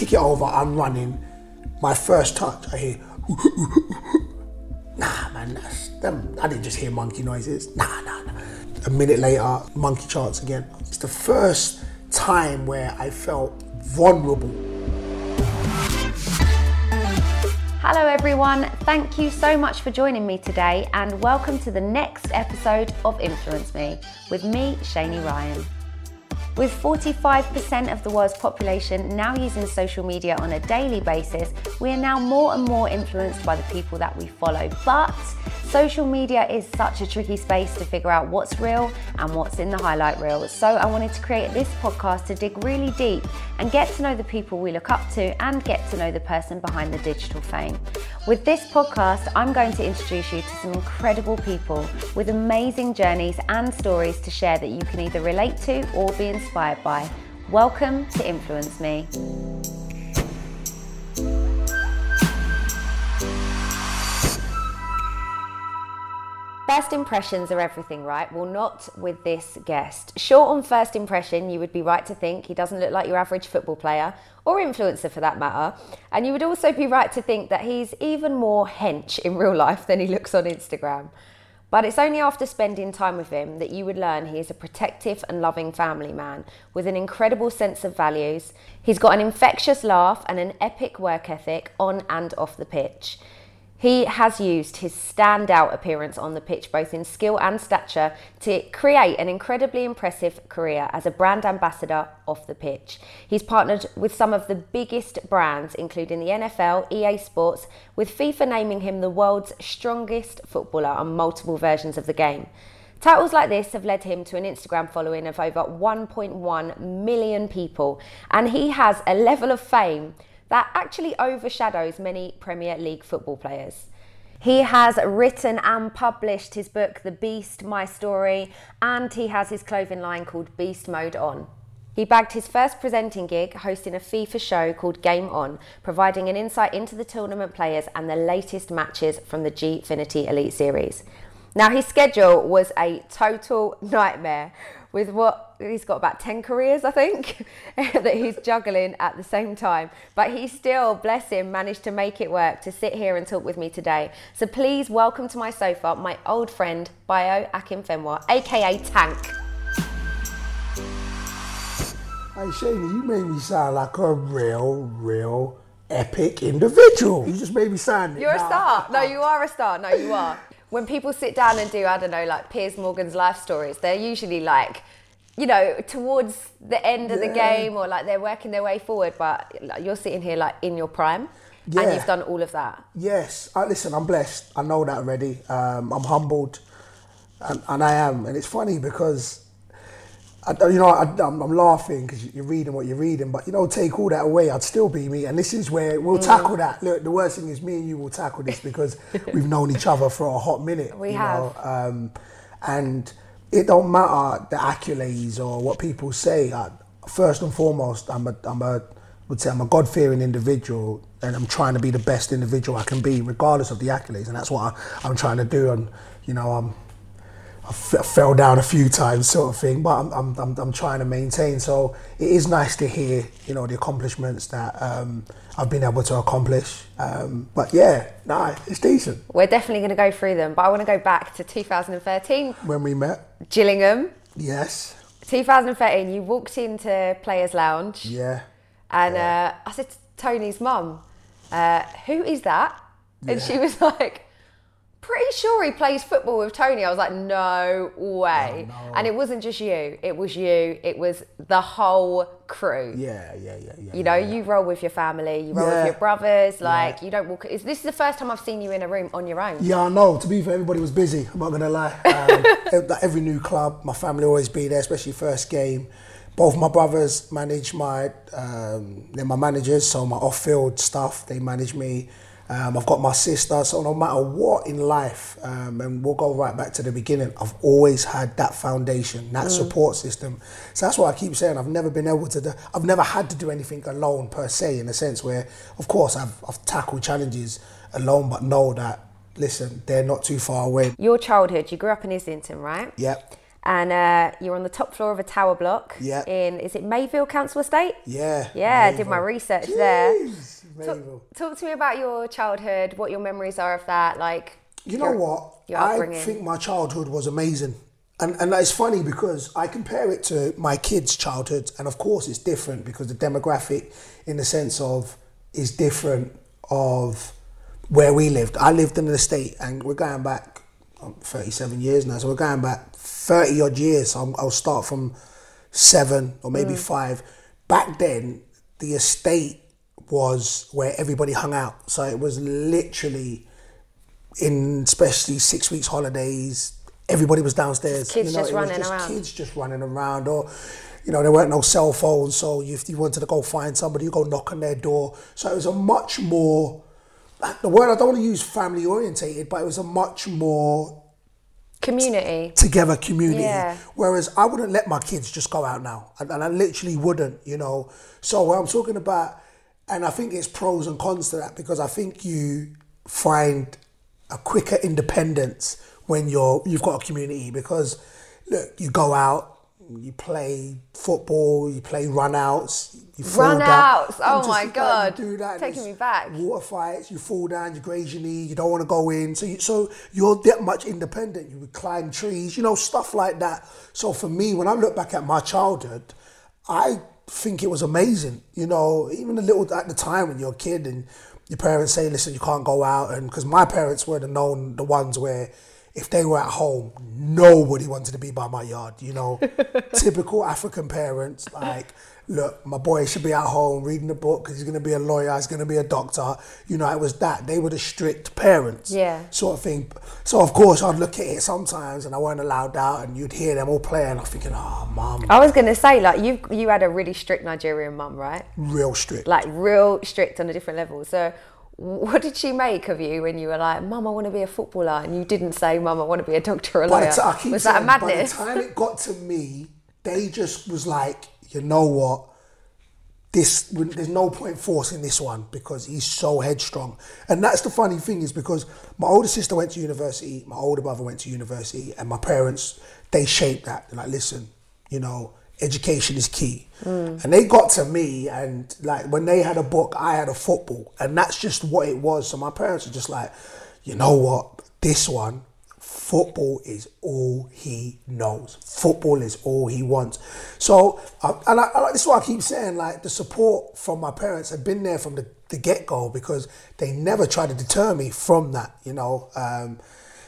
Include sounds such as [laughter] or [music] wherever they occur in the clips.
kick it over, I'm running. My first touch, I hear, nah, man, that's, them, I didn't just hear monkey noises. Nah, nah, nah. A minute later, monkey chants again. It's the first time where I felt vulnerable. Hello, everyone. Thank you so much for joining me today, and welcome to the next episode of Influence Me with me, Shani Ryan. With 45% of the world's population now using social media on a daily basis, we are now more and more influenced by the people that we follow. But social media is such a tricky space to figure out what's real and what's in the highlight reel. So I wanted to create this podcast to dig really deep and get to know the people we look up to and get to know the person behind the digital fame. With this podcast, I'm going to introduce you to some incredible people with amazing journeys and stories to share that you can either relate to or be inspired by. Welcome to Influence Me. First impressions are everything, right? Well, not with this guest. Short on first impression, you would be right to think he doesn't look like your average football player or influencer for that matter. And you would also be right to think that he's even more hench in real life than he looks on Instagram. But it's only after spending time with him that you would learn he is a protective and loving family man with an incredible sense of values. He's got an infectious laugh and an epic work ethic on and off the pitch. He has used his standout appearance on the pitch, both in skill and stature, to create an incredibly impressive career as a brand ambassador off the pitch. He's partnered with some of the biggest brands, including the NFL, EA Sports, with FIFA naming him the world's strongest footballer on multiple versions of the game. Titles like this have led him to an Instagram following of over 1.1 million people, and he has a level of fame that actually overshadows many Premier League football players. He has written and published his book, The Beast My Story, and he has his clothing line called Beast Mode On. He bagged his first presenting gig hosting a FIFA show called Game On, providing an insight into the tournament players and the latest matches from the Gfinity Elite Series. Now, his schedule was a total nightmare with what he's got about 10 careers, I think, [laughs] that he's juggling at the same time. But he still, bless him, managed to make it work to sit here and talk with me today. So please welcome to my sofa my old friend, Bayo Akinfenwa, aka Tank. Hey, Shani, you made me sound like a real, real epic individual. You just made me sound. You're a star. No, you are a star. No, you are when people sit down and do, I don't know, like Piers Morgan's life stories, they're usually like, you know, towards the end of yeah. the game or like they're working their way forward, but you're sitting here like in your prime. Yeah. And you've done all of that. Yes. Uh, listen, I'm blessed. I know that already. Um, I'm humbled. And, and I am. And it's funny because I, you know, I, am laughing because you're reading what you're reading, but you know, take all that away, I'd still be me. And this is where we'll mm. tackle that. Look, the worst thing is me and you will tackle this because [laughs] we've known each other for a hot minute. We have. Um, and it don't matter the accolades or what people say. I, first and foremost, I'm a, I'm a, would say I'm a God-fearing individual, and I'm trying to be the best individual I can be, regardless of the accolades. And that's what I, I'm trying to do. And you know, I'm I fell down a few times, sort of thing. But I'm, I'm, I'm, I'm, trying to maintain. So it is nice to hear, you know, the accomplishments that um, I've been able to accomplish. Um, but yeah, nah, it's decent. We're definitely going to go through them. But I want to go back to 2013 when we met. Gillingham. Yes. 2013. You walked into Players Lounge. Yeah. And yeah. Uh, I said to Tony's mum, uh, "Who is that?" And yeah. she was [laughs] like pretty sure he plays football with Tony. I was like, no way. Oh, no. And it wasn't just you. It was you. It was the whole crew. Yeah, yeah, yeah, yeah. You know, yeah, you roll with your family. You roll yeah. with your brothers. Like you don't walk. Is this is the first time I've seen you in a room on your own? Yeah, I know. To be fair, everybody was busy. I'm not gonna lie. Um, [laughs] every new club, my family always be there, especially first game. Both my brothers manage my. Um, they're my managers, so my off-field stuff they manage me. Um, I've got my sister, so no matter what in life, um, and we'll go right back to the beginning, I've always had that foundation, that mm. support system. So that's what I keep saying. I've never been able to do, I've never had to do anything alone per se, in a sense where, of course, I've, I've tackled challenges alone, but know that, listen, they're not too far away. Your childhood, you grew up in Islington, right? Yep. and uh, you're on the top floor of a tower block. Yeah. In is it Mayville Council Estate? Yeah. Yeah, I did my Mayville. research there. Jeez, Mayville. Talk to me about your childhood. What your memories are of that? Like. You know your- what? Your I think my childhood was amazing. And, and it's funny because I compare it to my kids' childhood, and of course it's different because the demographic, in the sense of, is different of where we lived. I lived in the estate, and we're going back um, 37 years now, so we're going back 30 odd years. So I'm, I'll start from seven or maybe five. Back then, the estate was where everybody hung out. So it was literally in especially six weeks holidays, everybody was downstairs. kids just it was running just around. Kids just running around, or you know, there weren't no cell phones, so if you wanted to go find somebody, you go knock on their door. So it was a much more uh, the word I don't want to use family orientated, but it was a much more Community. together community. Yeah. Whereas I wouldn't let my kids just go out now, and, and I literally wouldn't, you know. So what I'm talking about, and I think it's pros and cons to that because I think you find a quicker independence when you're you've got a community because look, you go out. You play football, you play run outs, you fall Run down. outs, oh my God. do that, Taking me back. Water fights, you fall down, you graze your knee, you don't want to go in. So, you, so you're that much independent. You would climb trees, you know, stuff like that. So for me, when I look back at my childhood, I think it was amazing. You know, even a little at the time when you're a kid and your parents say, "Listen, you can't go out," and because my parents were the known the ones where. If they were at home, nobody wanted to be by my yard. You know, [laughs] typical African parents. Like, look, my boy should be at home reading a book because he's going to be a lawyer. He's going to be a doctor. You know, it was that. They were the strict parents. Yeah. Sort of thing. So of course, I'd look at it sometimes, and I weren't allowed out, and you'd hear them all playing. I'm thinking, oh, mum, I was gonna say like you you had a really strict Nigerian mum, right? real strict. Like real strict on a different level. So what did she make of you when you were like, "Mum, I want to be a footballer," and you didn't say, "Mum, I want to be a doctor or a lawyer"? I Was that a saying, By the time it got to me, they just was like, you know what? This there's no point forcing this one because he's so headstrong. And that's the funny thing is because my older sister went to university, my older brother went to university, and my parents they shaped that. They're like, listen, you know, education is key. Mm. And they got to me and like when they had a book, I had a football. And that's just what it was. So my parents were just like, you know what? This one, football is all he knows. Football is all he wants. So, uh, and I, I, this is what I keep saying. Like the support from my parents had been there from the, the get go because they never tried to deter me from that. You know. Um,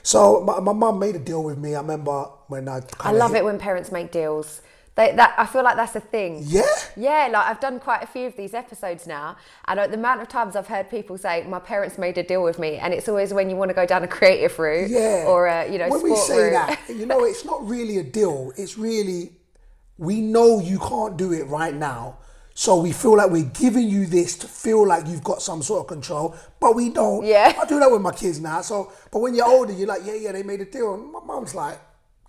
so my my mum made a deal with me. I remember when I. I love it when parents make deals. They, that I feel like that's a thing. Yeah. Yeah, like I've done quite a few of these episodes now, and the amount of times I've heard people say, "My parents made a deal with me," and it's always when you want to go down a creative route, Yeah. or a you know when sport we say route. that, you know, it's not really a deal. It's really we know you can't do it right now. So we feel like we're giving you this to feel like you've got some sort of control, but we don't. Yeah. I do that with my kids now. So, but when you're older, you're like, yeah, yeah, they made a deal. And my mum's like,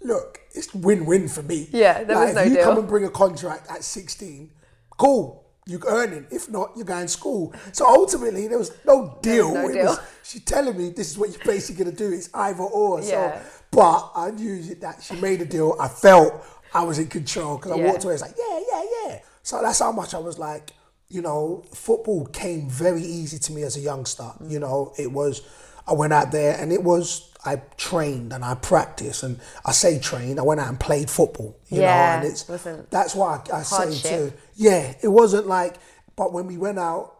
look, it's win-win for me. Yeah, there like, was no if you deal. come and bring a contract at 16, cool, you're earning. If not, you're going to school. So ultimately, there was no deal. no It deal. was- she's telling me this is what you're basically going to do. It's either or. Yeah. So, but I knew that she made a deal. I felt I was in control because I Yeah. walked away. It's like, yeah, yeah, yeah. So that's how much I was like, you know, football came very easy to me as a youngster. You know, it was, I went out there and it was, I trained and I practiced and I say trained, I went out and played football. You Yeah, know, and it's, wasn't that's why I, I say hardship. to, yeah, it wasn't like, but when we went out,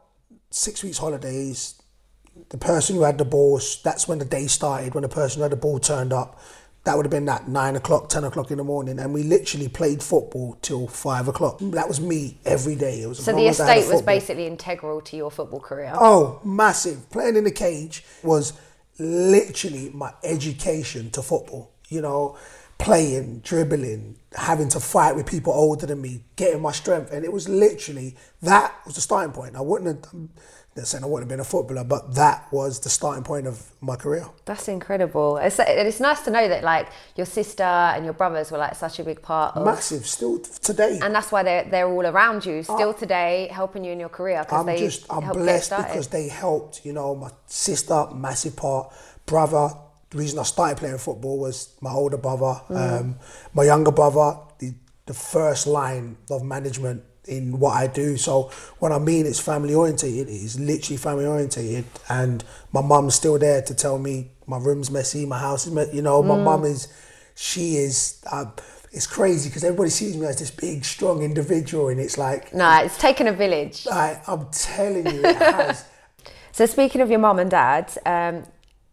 six weeks holidays, the person who had the ball, that's when the day started, when the person who had the ball turned up. That would have been at nine o'clock, ten o'clock in the morning, and we literally played football till five o'clock. That was me every day. It was So the as I had a estate was basically integral to your football career. Oh, massive. Playing in the cage was literally my education to football. You know, playing, dribbling, having to fight with people older than me, getting my strength. And it was literally, that was the starting point. I wouldn't have, not saying I wouldn't have been a footballer, but that was the starting point of my career. That's incredible. It's, it's nice to know that like your sister and your brothers were like such a big part of, Massive, still today. and that's why they're they're all around you still today, helping you in your career because I'm they just I'm blessed because they helped. You know, my sister, massive part, brother, the reason I started playing football was my older brother, um, my younger brother, the, the first line of management in what I do. So when I mean it's family orientated, it's literally family orientated. And my mum's still there to tell me my room's messy, my house is messy. You know, my mum is, she is. Uh, it's crazy because everybody sees me as this big, strong individual, and it's like, No, it's taken a village. I, I'm telling you, it [laughs] has. So speaking of your mom and dad, um,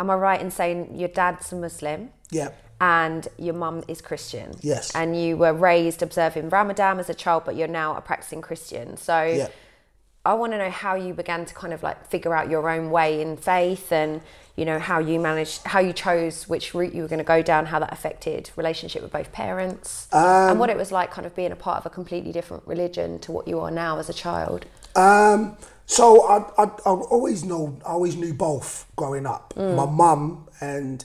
am I right in saying your dad's a Muslim yeah. and your mum is Christian? Yes. And you were raised observing Ramadan as a child, but you're now a practicing Christian. So Yeah. I want to know how you began to kind of like figure out your own way in faith and you know how you managed how you chose which route you were going to go down how that affected relationship with both parents and what it was like kind of being a part of a completely different religion to what you are now as a child Um, so I, I, I always know, I always knew both growing up. Mm. My mum and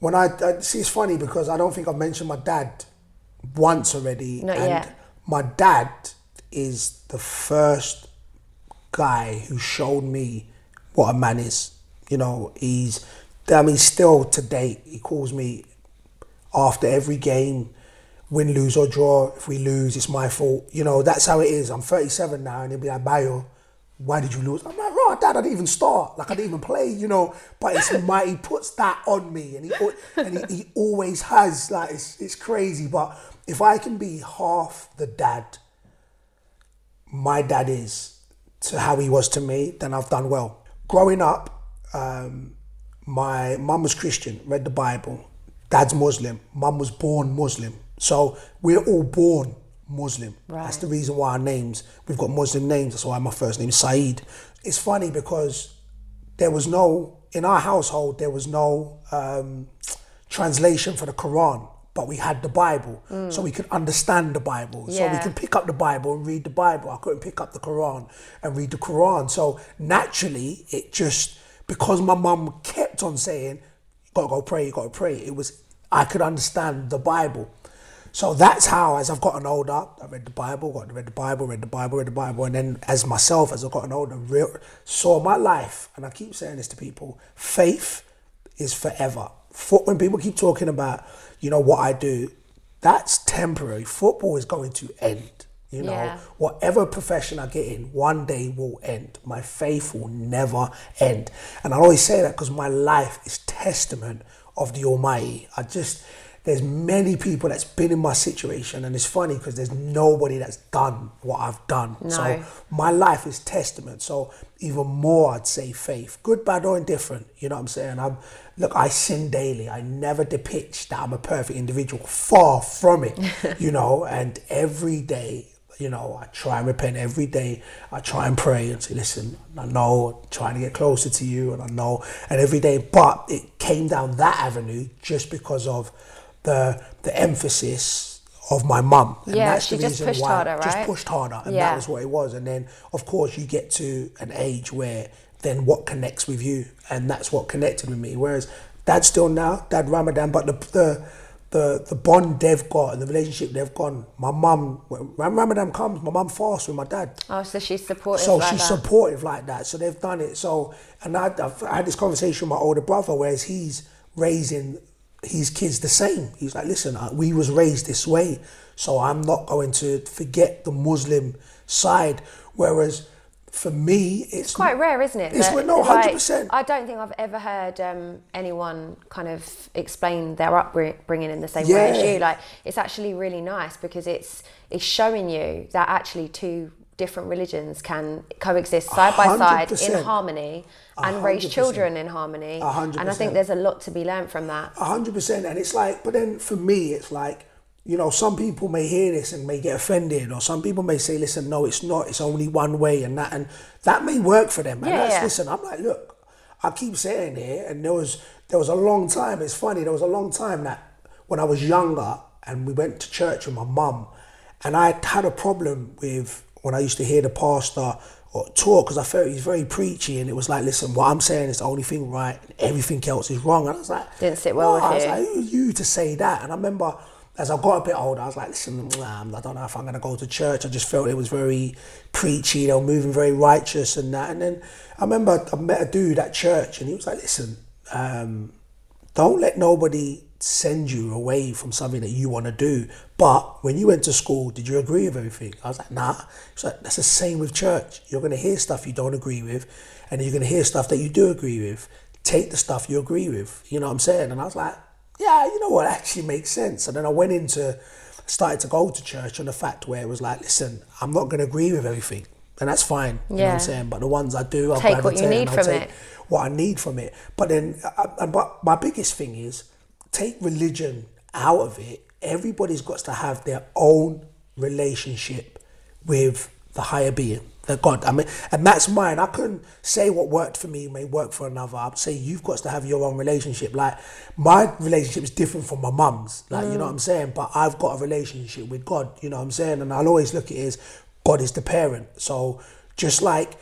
when I, I see, it's funny because I don't think I've mentioned my dad once already. Not and yet. my dad is the first guy who showed me what a man is. You know, he's, I mean, still to date, he calls me after every game, win, lose or draw. If we lose, it's my fault. You know, that's how it is. I'm 37 now, and he'll be like, Bayo, why did you lose? I'm like, right, dad, I didn't even start. Like, I didn't even play, you know. But it's [laughs] my, he puts that on me, and he and he, he always has. Like, it's, it's crazy. But if I can be half the dad my dad is to how he was to me, then I've done well. Growing up, um, my mum was Christian, read the Bible. Dad's Muslim. Mum was born Muslim. So we're all born Muslim. That's the reason why our names, we've got Muslim names. That's why my first name is Saeed. It's funny because there was no, in our household, there was no um, translation for the Quran, but we had the Bible. So we could understand the Bible. So we could pick up the Bible and read the Bible. I couldn't pick up the Quran and read the Quran. So naturally, it just, because my mum kept on saying, you gotta go pray, you gotta pray, it was, I could understand the Bible. So that's how, as I've gotten older, I read the Bible, got read the Bible, read the Bible, read the Bible, and then as myself, as I've gotten older, real, saw my life, and I keep saying this to people: faith is forever. Foot, when people keep talking about, you know, what I do, that's temporary. Football is going to end. You know, Yeah. whatever profession I get in, one day will end. My faith will never end. And I always say that because my life is testament of the Almighty. I just, there's many people that's been in my situation, and it's funny because there's nobody that's done what I've done. So No. my life is testament. So even more, I'd say faith, good, bad, or indifferent. You know what I'm saying? I'm look. I sin daily. I never depict that I'm a perfect individual. Far from it. [laughs] you know, and every day. You know, I try and repent every day. I try and pray and say, listen, I know I'm trying to get closer to you, and I know, and every day. But it came down that avenue just because of the the emphasis of my mum. And Yeah, that's she the just reason pushed why- harder, Just right? pushed harder, and Yeah. that was what it was. And then, of course, you get to an age where then what connects with you, and that's what connected with me. Whereas dad still now, dad Ramadan, but the the the, the bond they've got and the relationship they've gone. My mum, when Ramadan comes, my mum fasts with my dad. oh so she's supportive So like she's that. supportive like that. So they've done it. So and I, I've had this conversation with my older brother, whereas he's raising his kids the same. He's like, listen, we was raised this way, so I'm not going to forget the Muslim side. Whereas for me, it's, quite rare, isn't it? It's that, no, 100%. I don't think I've ever heard um, anyone kind of explain their upbringing in the same way as you. Like, it's actually really nice because it's it's showing you that actually two different religions can coexist side by side in 100%. harmony and raise children in harmony. A hundred And I think there's a lot to be learned from that. Hundred percent. And it's like, but then for me, it's like, you know, some people may hear this and may get offended, or some people may say, listen, no, it's not, it's only one way, and that, and that may work for them. And Yeah, that's, yeah. listen, I'm like, look, I keep saying here, and there was, there was a long time, it's funny, there was a long time that when I was younger and we went to church with my mum, and I had a problem with when I used to hear the pastor or talk because I felt he's very preachy and it was like, listen, what I'm saying is the only thing right and everything else is wrong. And I was like, Didn't sit well with I was you. like, who's you to say that? And I remember as I got a bit older, I was like, listen, nah, I don't know if I'm going to go to church. I just felt it was very preachy. They were moving very righteous and that. And then I remember I met a dude at church and he was like, listen, um, don't let nobody send you away from something that you want to do. But when you went to school, did you agree with everything? I was like, nah. So like, that's the same with church. You're going to hear stuff you don't agree with, and you're going to hear stuff that you do agree with. Take the stuff you agree with. You know what I'm saying? And I was like, yeah, you know what? Actually makes sense. And then I went into, started to go to church on the fact where it was like, listen, I'm not going to agree with everything. And that's fine. You know what Yeah. I'm saying? But the ones I do, I'll Take what you need from take it. what I need from it. But then, I, I- but my biggest thing is take religion out of it. Everybody's got to have their own relationship with the higher being, the God. I mean, and that's mine. I couldn't say what worked for me may work for another. I'd say you've got to have your own relationship. Like my relationship is different from my mum's. Like you know what I'm saying. But I've got a relationship with God. You know what I'm saying. And I'll always look at it as God is the parent. So just like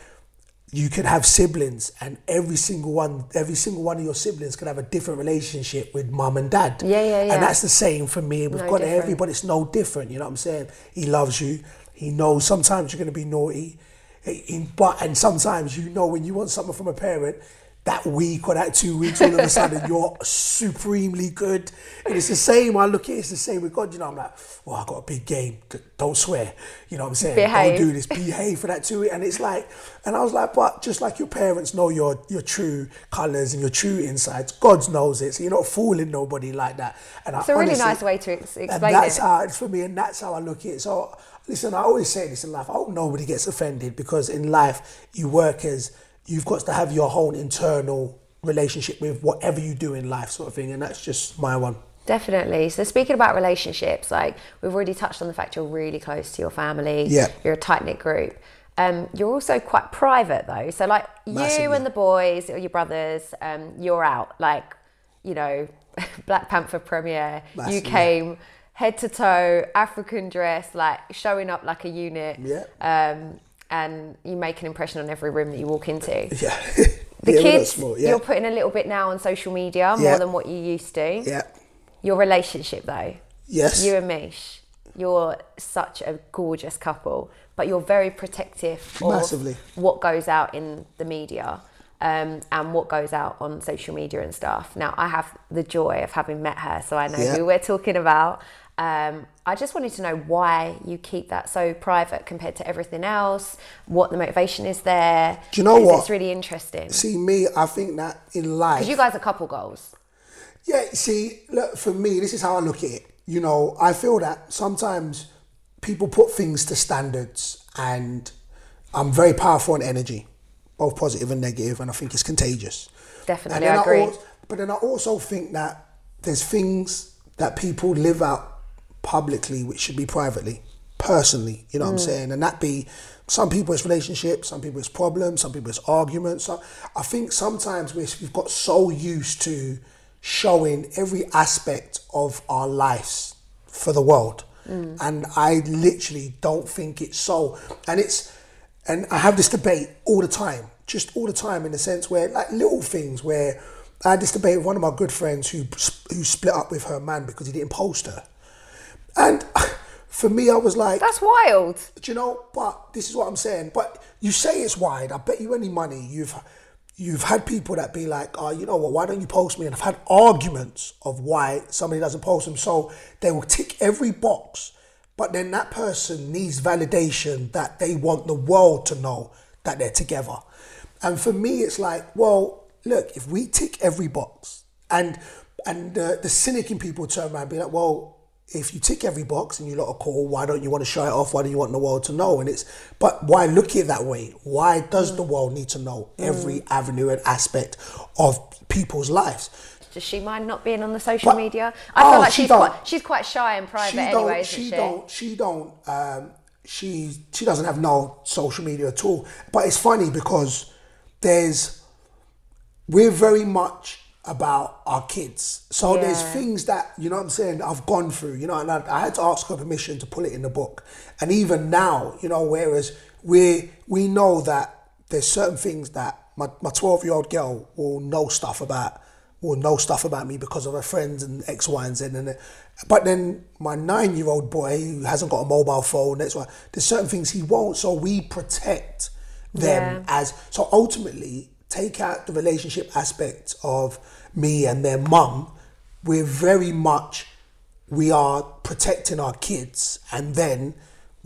you could have siblings and every single one every single one of your siblings could have a different relationship with mum and dad. Yeah, yeah, yeah. and that's the same for me. We've No got different. everybody it's no different you know what i'm saying? He loves you. He knows sometimes you're going to be naughty. He- but and sometimes you know when you want something from a parent that week or that two weeks all of a sudden you're supremely good and it's the same i look at it, it's the same with god you know i'm like well i got a big game don't swear you know what i'm saying Behave. don't do this behave for that two weeks and it's like and i was like but just like your parents know your your true colors and your true insides god knows it so you're not fooling nobody like that and It's I a really honestly- nice way to ex- and explain that's it. how it's for me, and that's how I look at it. So, listen, I always say this in life. I hope nobody gets offended because in life, you work as you've got to have your whole internal relationship with whatever you do in life, sort of thing. And that's just my one. Definitely. So speaking about relationships, like we've already touched on the fact you're really close to your family. Yeah. You're a tight knit group. Um, you're also quite private though. So like you and the boys or your brothers, um, you're out. Like, you know, [laughs] Black Panther premiere. You came head to toe, African dress, like showing up like a unit. Yeah. Um, and you make an impression on every room that you walk into. [laughs] Yeah. [laughs] The yeah, kids, small. Yeah. you're putting a little bit now on social media more Yeah. than what you used to. yeah. Your relationship, though, Yes. you and Mish, you're such a gorgeous couple, but you're very protective of Massively. what goes out in the media um, and what goes out on social media and stuff. Now, I have the joy of having met her, so I know Yeah. who we're talking about. Um, I just wanted to know why you keep that so private compared to everything else, what the motivation is there. Do you know what? It's really interesting. See, me, I think that in life. Because you guys are couple goals. Yeah, see, look, for me, this is how I look at it. You know, I feel that sometimes people put things to standards, and I'm very powerful in energy, both positive and negative, and I think it's contagious. Definitely, And then I agree. but then I also think that there's things that people live out publicly which should be privately, personally. You know what I'm mm. saying? And that be some people it's relationships, some people it's problems, some people it's arguments. So I think sometimes we- we've got so used to showing every aspect of our lives for the world. Mm. And I literally don't think it's so. And it's and I have this debate all the time, just all the time, in the sense where like little things where I had this debate with one of my good friends who who split up with her man because he didn't post her, and [laughs] for me, I was like, That's wild. do you know? But this is what I'm saying. But you say it's wide. I bet you any money you've you've had people that be like, oh, you know what? Why don't you post me? And I've had arguments of why somebody doesn't post them. So they will tick every box, but then that person needs validation that they want the world to know that they're together. And for me, it's like, well, look, if we tick every box, and and the, the cynic in people turn around and be like, well, if you tick every box and you lot are cool, why don't you want to show it off? Why do you want the world to know? And it's, but why look at it that way? Why does the world need to know every avenue and aspect of people's lives? Does she mind not being on the social But- media? I Oh, feel like she she's don't. quite she's quite shy and private she anyway, she, she? don't, she don't, um, she, she doesn't have no social media at all. But it's funny because there's, we're very much about our kids. So there's things that, you know what I'm saying, I've gone through, you know, and I, I had to ask her permission to put it in the book. And even now, you know, whereas we we know that there's certain things that my, my 12 year old girl will know stuff about, will know stuff about me because of her friends and X, Y, and Z. And, it- but then my nine year old boy who hasn't got a mobile phone, that's why there's certain things he won't. So we protect them Yeah. as, so ultimately, take out the relationship aspect of me and their mum, we're very much we are protecting our kids. And then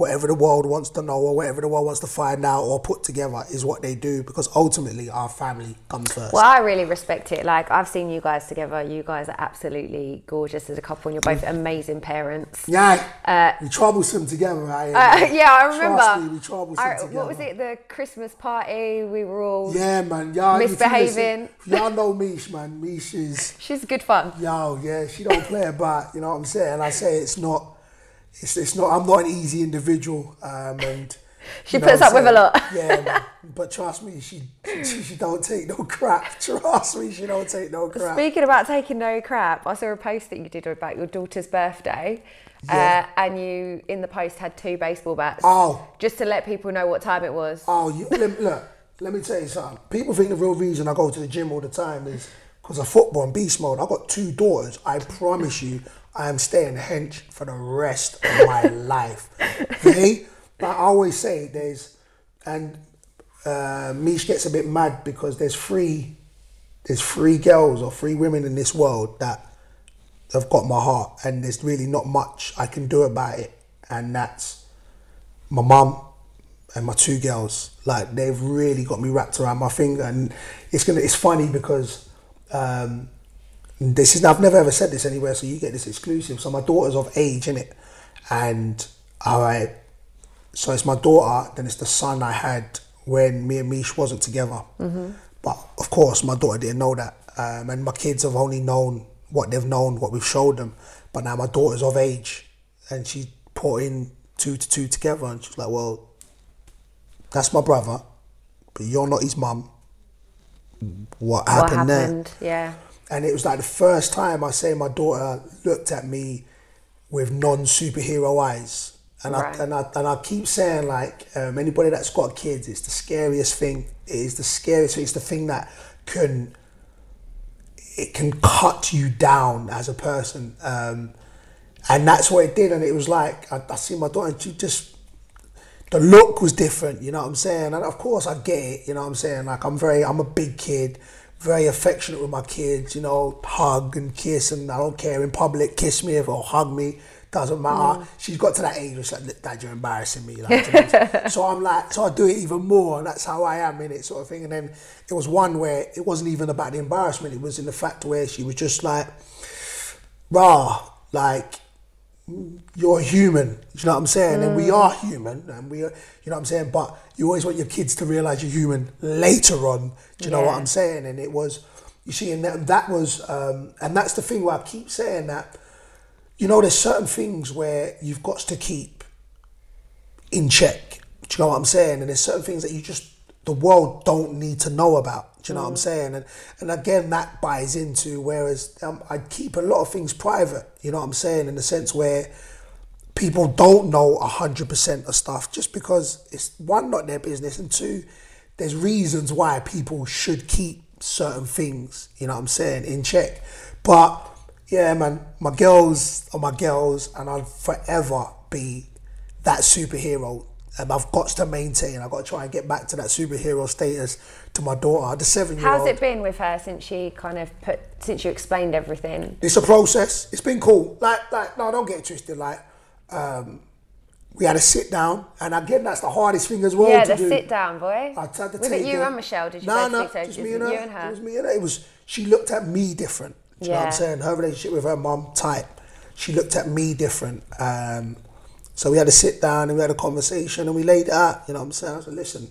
whatever the world wants to know or whatever the world wants to find out or put together is what they do because ultimately our family comes first. Well, I really respect it. Like I've seen you guys together. You guys are absolutely gorgeous as a couple, and you're both amazing parents. Yeah, Uh, we troublesome together, right? Uh, [laughs] yeah, I remember. Me, we troublesome I- together. what was it? The Christmas party. We were all. Yeah, man. Y'all, Misbehaving. Y'all [laughs] know Mish, man. Mish is She's good fun. yo, yeah. She don't play about. You know what I'm saying? And I say it's not. It's, it's not. I'm not an easy individual, um, and [laughs] She you know puts up I'm with a lot. [laughs] Yeah, man. But trust me, she, she she don't take no crap. [laughs] Trust me, she don't take no crap. Speaking about taking no crap, I saw a post that you did about your daughter's birthday. Yeah. Uh, and you, in the post, had two baseball bats. Oh. Just to let people know what time it was. Oh, you, let, look, let me tell you something. People think the real reason I go to the gym all the time is because of football and beast mode. I've got two daughters. I promise you, I am staying hench for the rest of my [laughs] life. Okay? But I always say there's, and uh, Mish gets a bit mad because there's three, there's three girls or three women in this world that have got my heart, and there's really not much I can do about it, and that's my mum and my two girls. Like they've really got me wrapped around my finger, and it's gonna. It's funny because um, this is. I've never ever said this anywhere, so you get this exclusive. So my daughter's of age, in it, and all right. So it's my daughter, then it's the son I had when me and Mish wasn't together. But of course, my daughter didn't know that, um, and my kids have only known what they've known, what we've showed them. But now my daughter's of age, and she put in two to two together, and she's like, "Well, that's my brother, but you're not his mum. What what happened, there?" Yeah. And it was like the first time I say my daughter looked at me with non superhero eyes. And Right. I and I and I keep saying like um, anybody that's got kids, it's the scariest thing. It is the scariest thing. It's the thing that can it can cut you down as a person. Um, and that's what it did. And it was like I, I see my daughter, and she just the look was different, you know what I'm saying? And of course I get it, you know what I'm saying? Like I'm very I'm a big kid, very affectionate with my kids, you know, hug and kiss and I don't care in public, kiss me or hug me, doesn't matter. Mm. She's got to that age where she's like, Dad, you're embarrassing me. Like, do you know what I'm saying? so I'm like, so I do it even more, and that's how I am in it, sort of thing. And then it was one where it wasn't even about the embarrassment, it was in the fact where she was just like, rah, like you're human. You know what I'm saying? And we mm. are human, and we are, you know what I'm saying. But you always want your kids to realize you're human later on. Do you know what I'm saying? And it was, you see, and that, that was, um, and that's the thing where I keep saying that. You know, there's certain things where you've got to keep in check. Do you know what I'm saying? And there's certain things that you just the world don't need to know about. Do you know what I'm saying? And and again, that buys into whereas um, I keep a lot of things private. You know what I'm saying? In the sense where people don't know hundred percent of stuff just because it's one not their business and two there's reasons why people should keep certain things. You know what I'm saying in check, but. Yeah, man, my girls are my girls, and I'll forever be that superhero. And I've got to maintain. I've got to try and get back to that superhero status to my daughter, the seven-year-old. How's it been with her since she kind of put since you explained everything? It's a process. It's been cool. Like, like, no, don't get it twisted. Like, um, we had a sit down, and again, that's the hardest thing as well yeah, to the do. sit down, boy. I tried to Was take it you her- and Michelle? Did you no, no, speak to her? just It me and her. you and her? It was me and her. It was she looked at me different. Do you know what I'm saying? Her relationship with her mum tight. She looked at me different. Um, so we had to sit down and we had a conversation and we laid it out. You know what I'm saying? I said, listen,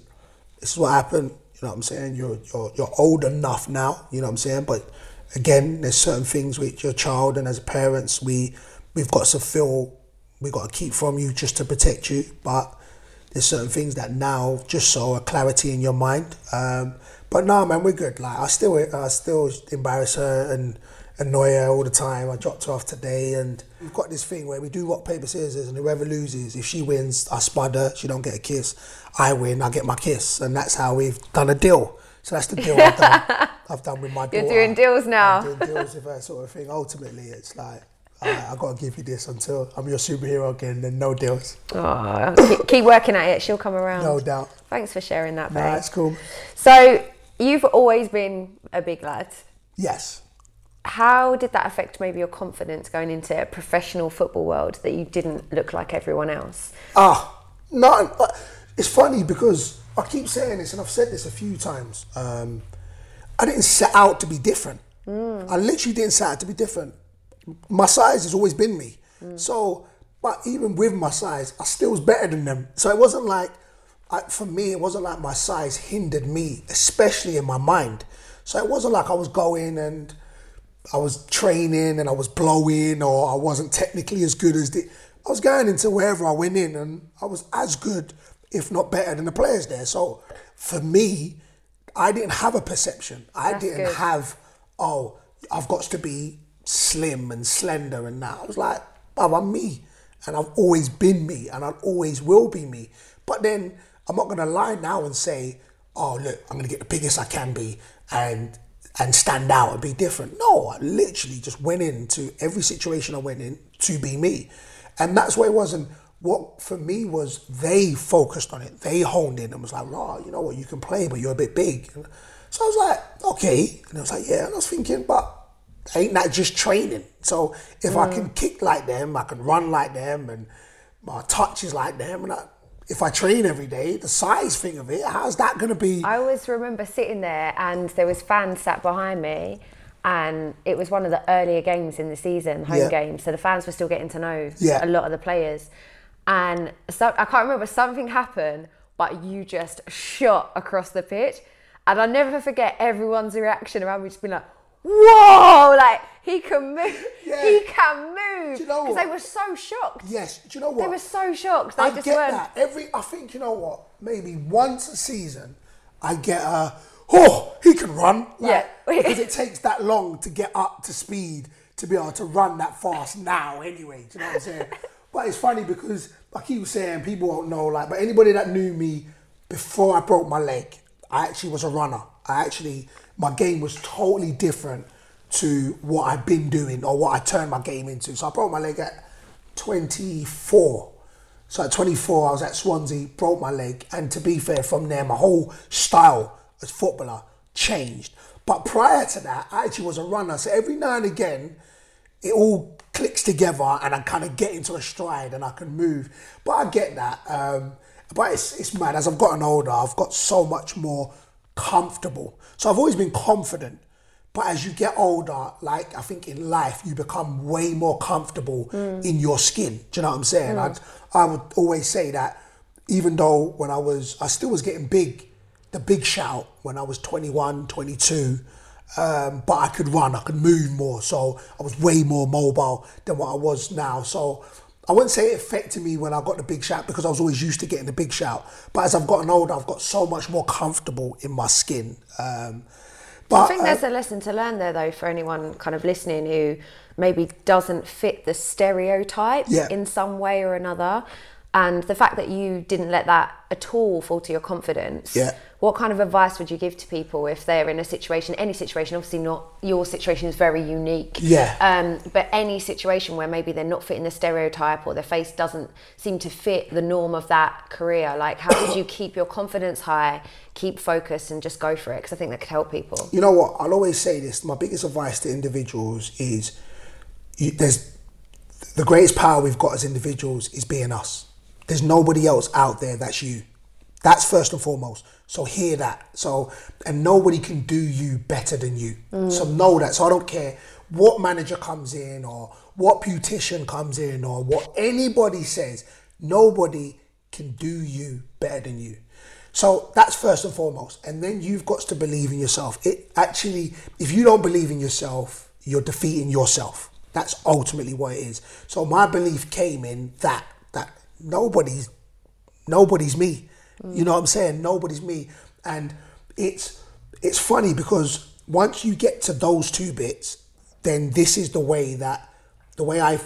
this is what happened. You know what I'm saying? You're you're you're old enough now. You know what I'm saying? But again, there's certain things with your child and as parents, we we've got to feel we got to keep from you just to protect you. But there's certain things that now just so a clarity in your mind. Um, but no, man, we're good. Like I still, I still embarrass her and annoy her all the time. I dropped her off today, and we've got this thing where we do rock paper scissors, and whoever loses, if she wins, I spud her. She don't get a kiss. I win, I get my kiss, and that's how we've done a deal. So that's the deal I've done. [laughs] I've done with my daughter. You're doing deals now. I'm doing deals with her, sort of thing. Ultimately, it's like. I, I gotta give you this until I'm your superhero again. Then no deals, Oh, keep, keep working at it. She'll come around. no doubt. Thanks for sharing that, babe. Nah, it's cool. So You've always been a big lad. Yes. How did that affect maybe your confidence going into a professional football world that you didn't look like everyone else? Ah, no. It's funny because I keep saying this, and I've said this a few times. Um, I didn't set out to be different. I literally didn't set out to be different. My size has always been me. So, but even with my size, I still was better than them. So it wasn't like, I, for me, it wasn't like my size hindered me, especially in my mind. So it wasn't like I was going and I was training and I was blowing or I wasn't technically as good as the. I was going into wherever I went in and I was as good, if not better, than the players there. So for me, I didn't have a perception. I That's didn't good. have, oh, I've got to be slim and slender and that. I was like, I'm me. And I've always been me and I always will be me. But then I'm not gonna lie now and say, oh look, I'm gonna get the biggest I can be and and stand out and be different. No, I literally just went into every situation I went in to be me. And that's what it was. And what for me was they focused on it. They honed in and was like, oh, you know what, you can play, but you're a bit big. So I was like, okay. And I was like, yeah. And I was thinking, but ain't that just training? So if I can mm. kick like them, I can run like them, and my touch is like them, and I, if I train every day, the size thing of it, how's that going to be? I always remember sitting there and there was fans sat behind me and it was one of the earlier games in the season, home Yeah. games. So the fans were still getting to know Yeah. a lot of the players. And so I can't remember something happened, but you just shot across the pitch. And I'll never forget everyone's reaction around me just being like, Whoa! Like he can move. Yeah. He can move. Do you know Because they were so shocked. yes, do you know what? They were so shocked. They I just get weren't. that every. I think you know what? Maybe once a season, I get a oh he can run. Like, Yeah. because [laughs] it takes that long to get up to speed to be able to run that fast now. Anyway, do you know what I'm saying? [laughs] but it's funny because like he was saying, people won't know. Like, but anybody that knew me before I broke my leg, I actually was a runner. I actually my game was totally different to what I've been doing or what I turned my game into. So I broke my leg at 24. So at 24, I was at Swansea, broke my leg, and to be fair, from there, my whole style as footballer changed. But prior to that, I actually was a runner. So every now and again, it all clicks together, and I kind of get into a stride, and I can move. But I get that. Um, but it's, it's mad. As I've gotten older, I've got so much more comfortable. So I've always been confident. But as you get older, like I think in life, you become way more comfortable in your skin. Do you know what I'm saying? I'd, I would always say that even though when I was, I still was getting big, the big shout when I was 21, 22, um, but I could run, I could move more. So I was way more mobile than what I was now. So I wouldn't say it affected me when I got the big shout because I was always used to getting the big shout. But as I've gotten older, I've got so much more comfortable in my skin. Um, but I think there's a lesson to learn there, though, for anyone kind of listening who maybe doesn't fit the stereotype Yeah. in some way or another. And the fact that you didn't let that at all fall to your confidence. Yeah. What kind of advice would you give to people if they're in a situation, any situation, obviously not your situation is very unique. Yeah. Um, but any situation where maybe they're not fitting the stereotype or their face doesn't seem to fit the norm of that career, like how would you keep your confidence high, keep focus and just go for it? Because I think that could help people. you know what? I'll always say this. My biggest advice to individuals is you, there's the greatest power we've got as individuals is being us. There's nobody else out there that's you. That's first and foremost. So hear that. So and nobody can do you better than you. Mm. So know that. So I don't care what manager comes in or what beautician comes in or what anybody says. Nobody can do you better than you. So that's first and foremost. And then you've got to believe in yourself. It actually, if you don't believe in yourself, you're defeating yourself. That's ultimately what it is. So my belief came in that that nobody's nobody's me. You know what I'm saying? Nobody's me. And it's it's funny because once you get to those two bits, then this is the way that the way I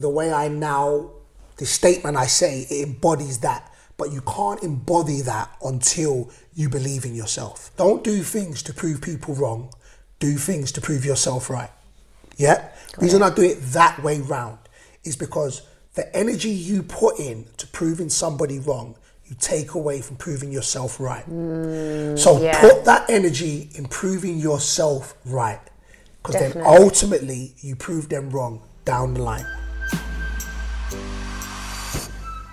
the way I now the statement I say it embodies that. But you can't embody that until you believe in yourself. Don't do things to prove people wrong. Do things to prove yourself right. Yeah. reason I do it that way round is because the energy you put in to proving somebody wrong you take away from proving yourself right. Mm, so yeah. put that energy in proving yourself right. Because then ultimately you prove them wrong down the line.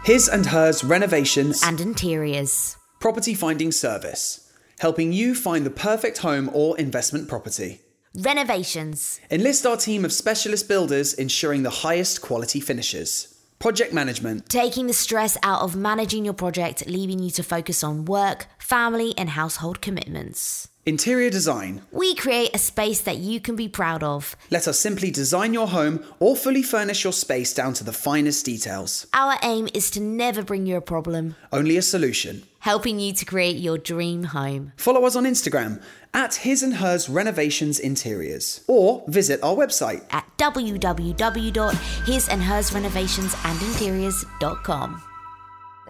His and hers renovations and interiors. property finding service, helping you find the perfect home or investment property. Renovations. Enlist our team of specialist builders ensuring the highest quality finishes. Project management, Taking the stress out of managing your project, leaving you to focus on work, family, and household commitments. Interior design. We create a space that you can be proud of. Let us simply design your home or fully furnish your space down to the finest details. Our aim is to never bring you a problem, Only a solution. helping you to create your dream home. Follow us on Instagram at His and Hers Renovations Interiors or visit our website at www.hisandhersrenovationsinteriors.com.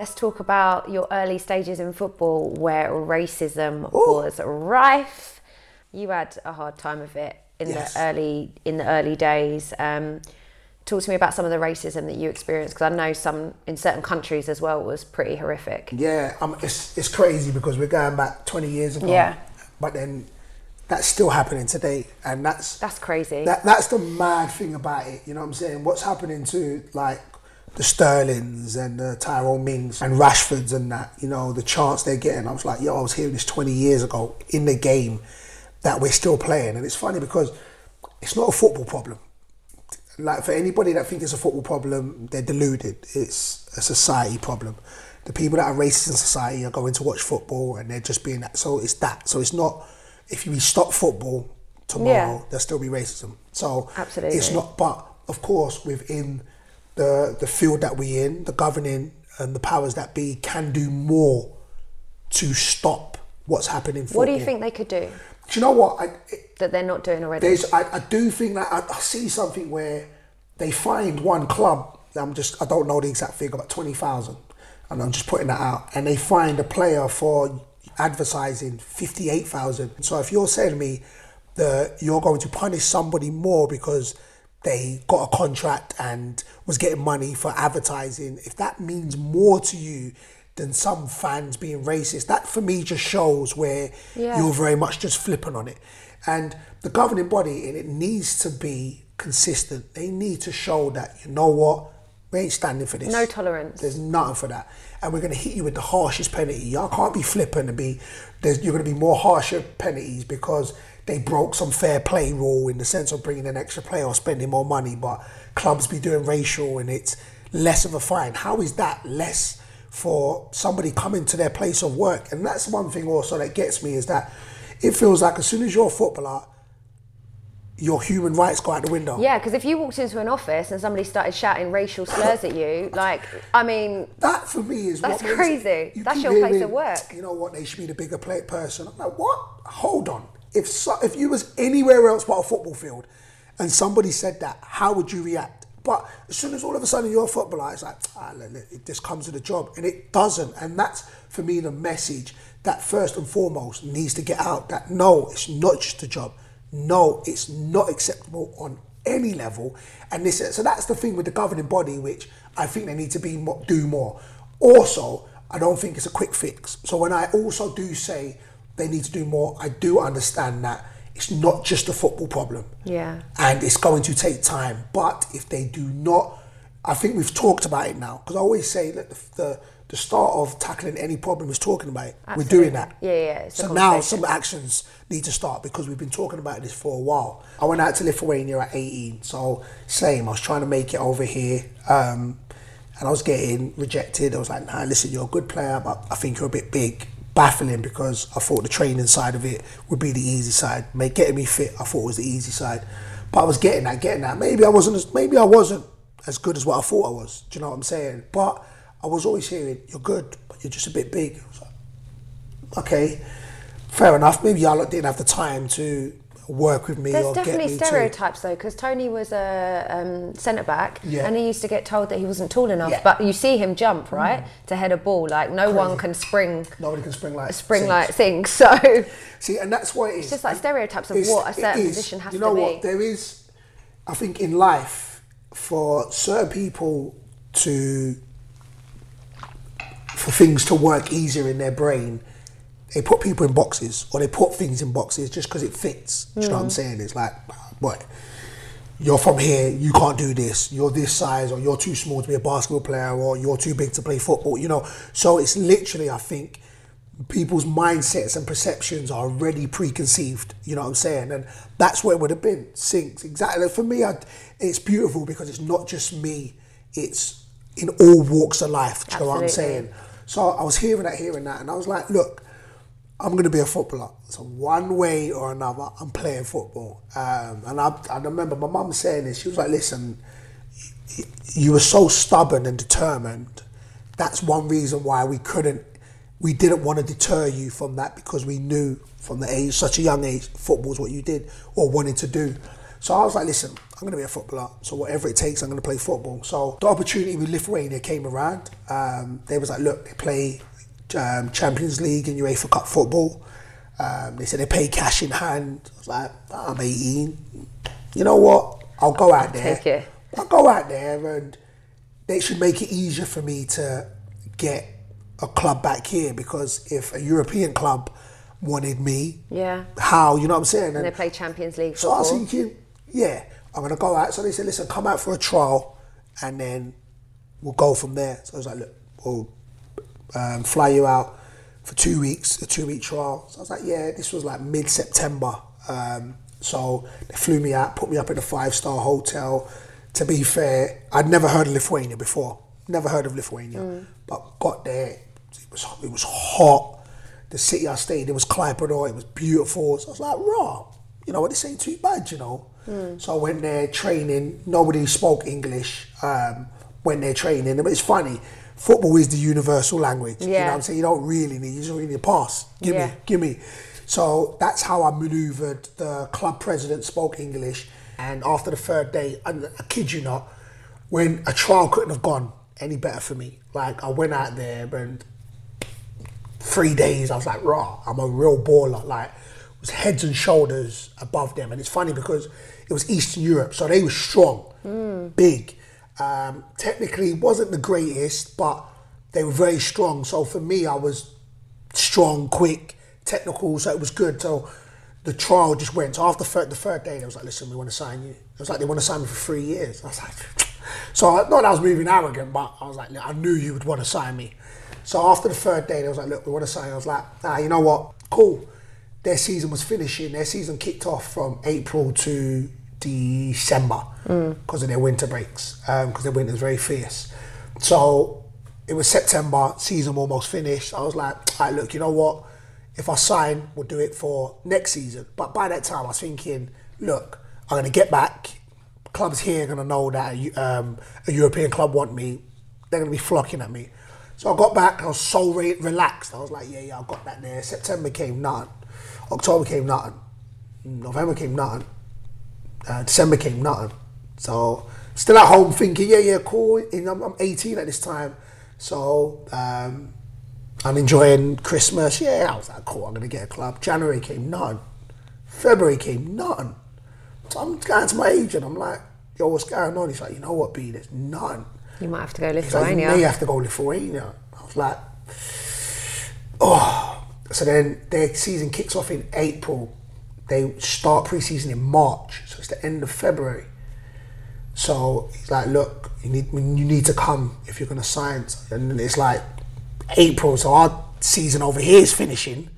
Let's talk about your early stages in football where racism was rife. You had a hard time of it in Yes. the early in the early days. Um, talk to me about some of the racism that you experienced because I know some in certain countries as well was pretty horrific. Yeah, um, it's it's crazy because we're going back 20 years ago. Yeah. But then that's still happening today, and that's That's crazy. that that's the mad thing about it. You know what I'm saying? What's happening to like the Sterlings and the Tyrone Mings and Rashfords and that? You know the chance they're getting. I was like, yo, I was hearing this 20 years ago in the game that we're still playing, and it's funny because it's not a football problem. Like for anybody that thinks it's a football problem, they're deluded. It's a society problem. The people that are racist in society are going to watch football and they're just being that. So it's that. So it's not. If you stop football tomorrow, Yeah. there'll still be racism. So Absolutely. it's not. But of course, within the the field that we're in, the governing and the powers that be can do more to stop what's happening. what do you think they could do Do you know what? I, it, that they're not doing already? there's, I, I do think that I, I see something where they find one club. I'm just, I don't know the exact figure, but twenty thousand, and I'm just putting that out. And they find a player for advertising fifty-eight thousand. So if you're saying to me that you're going to punish somebody more because they got a contract and was getting money for advertising, if that means more to you than some fans being racist, that for me just shows where Yeah. you're very much just flipping on it. And the governing body, and it needs to be consistent. They need to show that you know what, we ain't standing for this. No tolerance. There's nothing for that, and we're going to hit you with the harshest penalty. Y'all can't be flipping and be. There's, you're going to be more harsher penalties because they broke some fair play rule in the sense of bringing an extra player or spending more money, but clubs be doing racial and it's less of a fine. How is that less for somebody coming to their place of work? And that's one thing also that gets me is that it feels like as soon as you're a footballer, your human rights go out the window. yeah, because if you walked into an office and somebody started shouting racial slurs at you, [laughs] like, I mean, That for me is That's crazy. you That's your place of work. You know what? They should be the bigger play person. I'm like, what? Hold on. If so, if you was anywhere else but a football field, and somebody said that, how would you react? But as soon as all of a sudden you're a footballer, it's like, ah, look, look, it just comes to the job, and it doesn't. And that's for me the message that first and foremost needs to get out. That no, it's not just a job. No, it's not acceptable on any level. And this, so that's the thing with the governing body, which I think they need to be do more. Also, I don't think it's a quick fix. So when I also do say they need to do more, I do understand that it's not just a football problem. Yeah. And it's going to take time. But if they do not, I think we've talked about it now. Because I always say that the, the the start of tackling any problem is talking about it. We're doing that. Yeah, yeah, So now some actions need to start because we've been talking about this for a while. I went out to Lithuania at 18, so same. I was trying to make it over here, um, and I was getting rejected. I was like, "Nah, listen, you're a good player, but I think you're a bit big." Baffling because I thought the training side of it would be the easy side. Make getting me fit, I thought was the easy side, but I was getting that, getting that. Maybe I wasn't, as, maybe I wasn't as good as what I thought I was. Do you know what I'm saying? But I was always hearing, "You're good, but you're just a bit big." I like, okay, fair enough. Maybe y'all didn't have the time to work with me There's or get definitely me to. stereotypes though, because Tony was a um, centre back, Yeah. and he used to get told that he wasn't tall enough. Yeah. Mm. But you see him jump right to head a ball, like no one can spring, Nobody can spring like spring like things. So [laughs] See, and that's what it is. just like stereotypes of It's- what a certain position has to do. you to know be. what? There is, I think, in life, for certain people to for things to work easier in their brain, they put people in boxes or they put things in boxes just because it fits. Do you know what I'm mm. saying? It's like, what? You're from here, you can't do this. You're this size, or you're too small to be a basketball player, or you're too big to play football. You know, so it's literally, I think, people's mindsets and perceptions are already preconceived. You know what I'm saying? And that's where it would have been. Sinks exactly. For me, I, it's beautiful because it's not just me. It's in all walks of life. Do you know what I'm saying? So I was hearing that, hearing that, and I was like, look, I'm going to be a footballer. So one way or another, I'm playing football. Um, and I, I remember my mum saying this. She was like, listen, you were so stubborn and determined. That's one reason why we couldn't, we didn't want to deter you from that because we knew from the age, such a young age, football's what you did or wanted to do. So I was like, listen, I'm going to be a footballer. So whatever it takes, I'm going to play football. So the opportunity with Lithuania came around. Um, they was like, look, they play um, Champions League and UEFA Cup football. Um, they said they pay cash in hand. I was like, I'm 18. You know what? I'll go out there. Take it. I'll go out there and they should make it easier for me to get a club back here because if a European club wanted me, Yeah. how, you know what I'm saying? And they play Champions League So I was football. thinking, yeah, I'm gonna go out. So they said, listen, come out for a trial, and then we'll go from there. So I was like, look, we'll um, fly you out for two weeks, a two week trial. So I was like, yeah, this was like mid September. Um, so they flew me out, put me up in a five star hotel. To be fair, I'd never heard of Lithuania before. Never heard of Lithuania, but got there. It was it was hot. The city I stayed in was Klaipėda. It was beautiful. So I was like, raw. You know what? This ain't too bad. You know. So I went there training. Nobody spoke English. Um, they're training. But it's funny. Football is the universal language. You know what I'm saying? You don't really need. You just really need a pass. Give Yeah. me, give me. So that's how I manoeuvred. The club president spoke English, and after the third day, and I kid you not, when a trial couldn't have gone any better for me. Like I went out there and three days, I was like, raw, I'm a real baller. Like, it was heads and shoulders above them. And it's funny because it was Eastern Europe, so they were strong, mm. big. Um, technically, wasn't the greatest, but they were very strong. So for me, I was strong, quick, technical, so it was good. So the trial just went. So after third, the third day, they was like, listen, we want to sign you. It was like, they want to sign me for three years. I was like, [laughs] so I, not that I was moving arrogant, but I was like, I knew you would want to sign me. So after the third day, they was like, look, we want to sign. I was like, ah, you know what? Cool. Their season was finishing. Their season kicked off from April to December because of their winter breaks, because their winter's very fierce. So it was September, season almost finished. I was like, all right, look, you know what? If I sign, we'll do it for next season. But by that time, I was thinking, look, I'm going to get back. Clubs here are going to know that a, um, a European club want me. They're going to be flocking at me. So I got back. I was so re- relaxed. I was like, yeah, yeah, I got that there. September came nothing. October came nothing. November came nothing. Uh, December came nothing. So still at home thinking, yeah, yeah, cool. I'm, I'm 18 at this time, so um, I'm enjoying Christmas. Yeah, I was like, cool. I'm gonna get a club. January came nothing. February came nothing. So I'm going to my agent. I'm like, yo, what's going on? He's like, you know what, B? There's none. You might have to go He's like, you may Lithuania. have to go Lithuania. I was like, oh. So then their season kicks off in April. They start pre-season in March, so it's the end of February. So he's like, look, you need you need to come if you're gonna sign. And it's like April, so our season over here is finishing.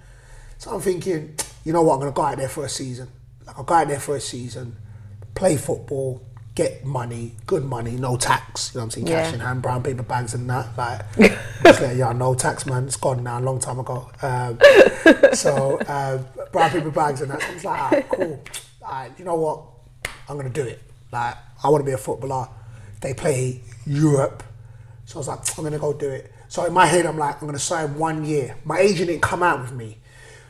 So I'm thinking, you know what, I'm gonna go out there for a season. Like I'll go out there for a season, play football, get money, good money, no tax. You know what I'm saying? Cash Yeah. in hand, brown paper bags and that. Like, [laughs] just let y'all know, tax man, it's gone now, a long time ago. Um, so um, brown paper bags and that. So I was like, alright, cool. Alright, you know what? I'm gonna do it. Like, I want to be a footballer. They play Europe, so I was like, I'm gonna go do it. So in my head, I'm like, I'm gonna sign one year. My agent didn't come out with me,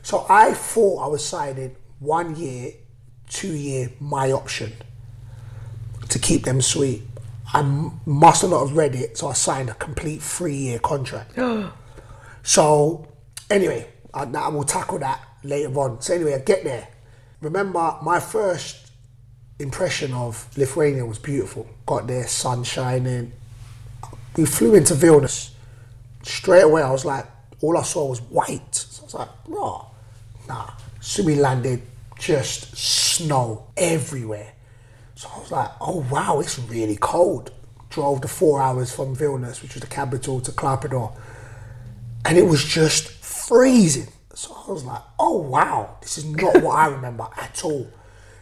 so I thought I was signing one year, two year, my option to keep them sweet. I must not have read it, so I signed a complete three year contract. [gasps] so, anyway, I, I will tackle that later on. So, anyway, I get there. Remember, my first impression of Lithuania was beautiful. Got there, sun shining. We flew into Vilnius. straight away I was like, all I saw was white. So I was like, raw, nah. So we landed, just snow everywhere. So I was like, oh wow, it's really cold. Drove the four hours from Vilnius, which was the capital, to Klaipeda, and it was just freezing. So I was like, oh wow, this is not what I [laughs] remember at all.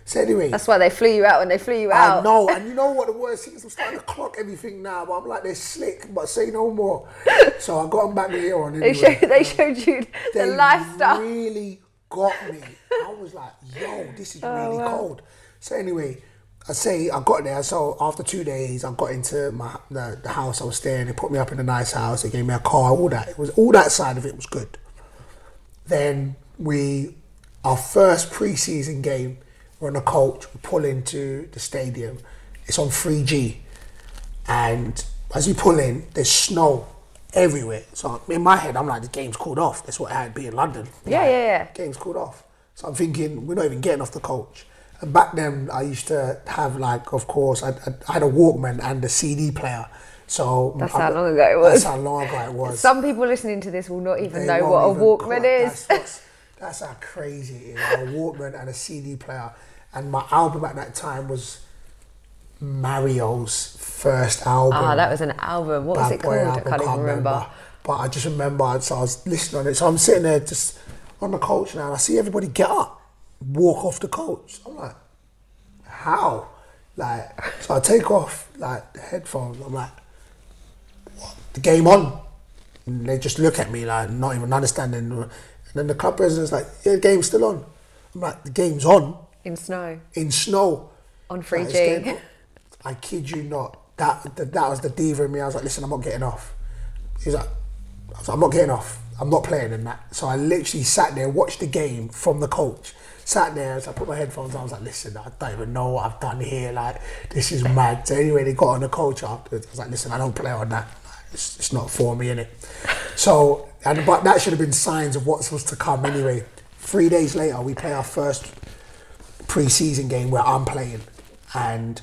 So anyway, That's why they flew you out when they flew you I out. know, and you know what the worst thing is? I'm starting to clock everything now, but I'm like, they're slick, but say no more. [laughs] So I got them back here on They anyway. showed, they showed you the They lifestyle. really got me. I was like, yo, this is [laughs] Oh, really cold. So anyway, I say I got there. So after two days, I got into my the, the house I was staying. They put me up in a nice house. They gave me a car. All that. It was all that side of it was good. Then we, our first pre-season game, we're on a coach. We pull into the stadium. It's on 3G, and as we pull in, there's snow everywhere. So in my head, I'm like, the game's called off. That's what it had to be in London. Yeah, Like, yeah, yeah. Game's called off. So I'm thinking we're not even getting off the coach. Back then, I used to have like, of course, I, I, had a Walkman and a CD player. So That's I- how long ago it was. That's how long ago it was. Some people listening to this will not even They know what a Walkman is. That's, that's how crazy it is. A Walkman and a CD player. And my album at that time was Mario's first album. Ah, that was an album. What was it called? I album, can't even remember. But I just remember, so I was listening on it. So I'm sitting there just on the couch now, and I see everybody get up, walk off the coach. I'm like, how? Like, so I take off like the headphones. I'm like, what? The game on? And they just look at me like not even understanding. And then the club president's like, yeah, the game's still on. I'm like, the game's on In snow. in snow. On Like, 3G. it's getting- I kid you not. That, that that was the diva in me. I was like, listen, I'm not getting off. He's like, I was like, I'm not getting off. I'm not playing in that. So I literally sat there, watched the game from the coach. Sat there, as I put my headphones on, I was like, listen, I don't even know what I've done here. Like, this is mad. So anyway, they got on the coach afterwards. I was like, listen, I don't play on that. It's, it's not for me, innit? So, and but that should have been signs of what's was to come anyway. Three days later, we play our first pre-season game where I'm playing, and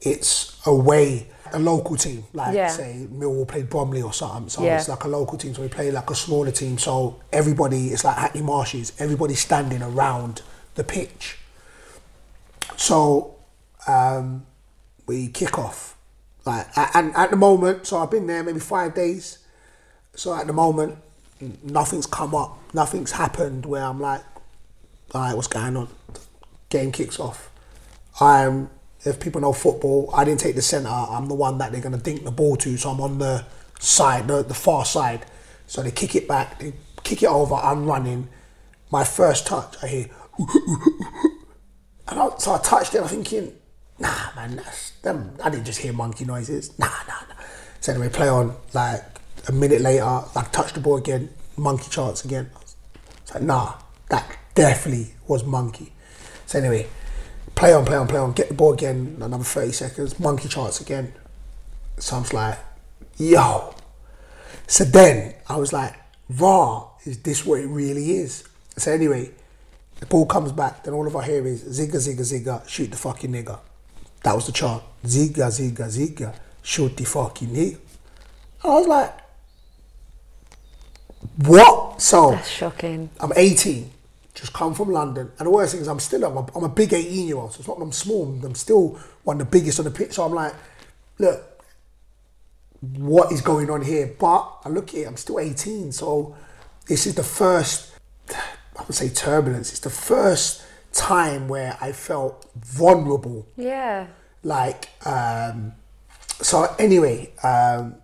it's away a local team, like Yeah. say Millwall played Bromley or something. So Yeah. it's like a local team. So we play like a smaller team. So everybody, it's like Hackney Marshes. Everybody's standing around the pitch. So um, we kick off, like and at the moment. So I've been there maybe five days. So at the moment, nothing's come up. Nothing's happened where I'm like, all right, what's going on? Game kicks off. I'm, if people know football, I didn't take the centre. I'm the one that they're going to dink the ball to. So I'm on the side, the, the far side. So they kick it back, they kick it over. I'm running. My first touch, I hear, [laughs] and I, so I touched it. I'm thinking, nah, man, that's them. I didn't just hear monkey noises. Nah, nah, nah. So anyway, play on. Like a minute later, like touch the ball again, monkey charts again. It's like, nah, that definitely was monkey. So anyway, play on, play on, play on, get the ball again, another 30 seconds, monkey charts again. So I'm like, yo. So then I was like, raw, is this what it really is? So anyway, the ball comes back, then all of I hear is zigga, zigga, zigga, shoot the fucking nigga. That was the chant. Zigga, zigga, zigga, shoot the fucking nigga. I was like, what? So That's shocking. I'm 18, just come from London, and the worst thing is I'm still I'm a, I'm a big 18 year old, so it's not I'm small. I'm still one of the biggest on the pitch. So I'm like, look, what is going on here? But I look at it, I'm still 18, so this is the first, I would say turbulence. It's the first time where I felt vulnerable. Yeah. like um so anyway um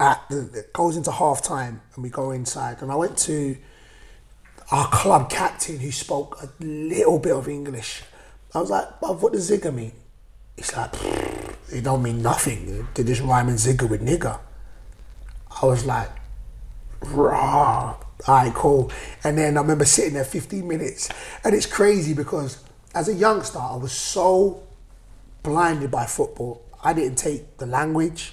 at the, it goes into half time and we go inside. And i went to our club captain who spoke a little bit of english. I was like what does zigger mean? He's like it don't mean nothing. They just rhyming zigger with nigger. I was like raw. All right, cool. And then I remember sitting there 15 minutes, and it's crazy because as a youngster, I was so blinded by football. I didn't take the language,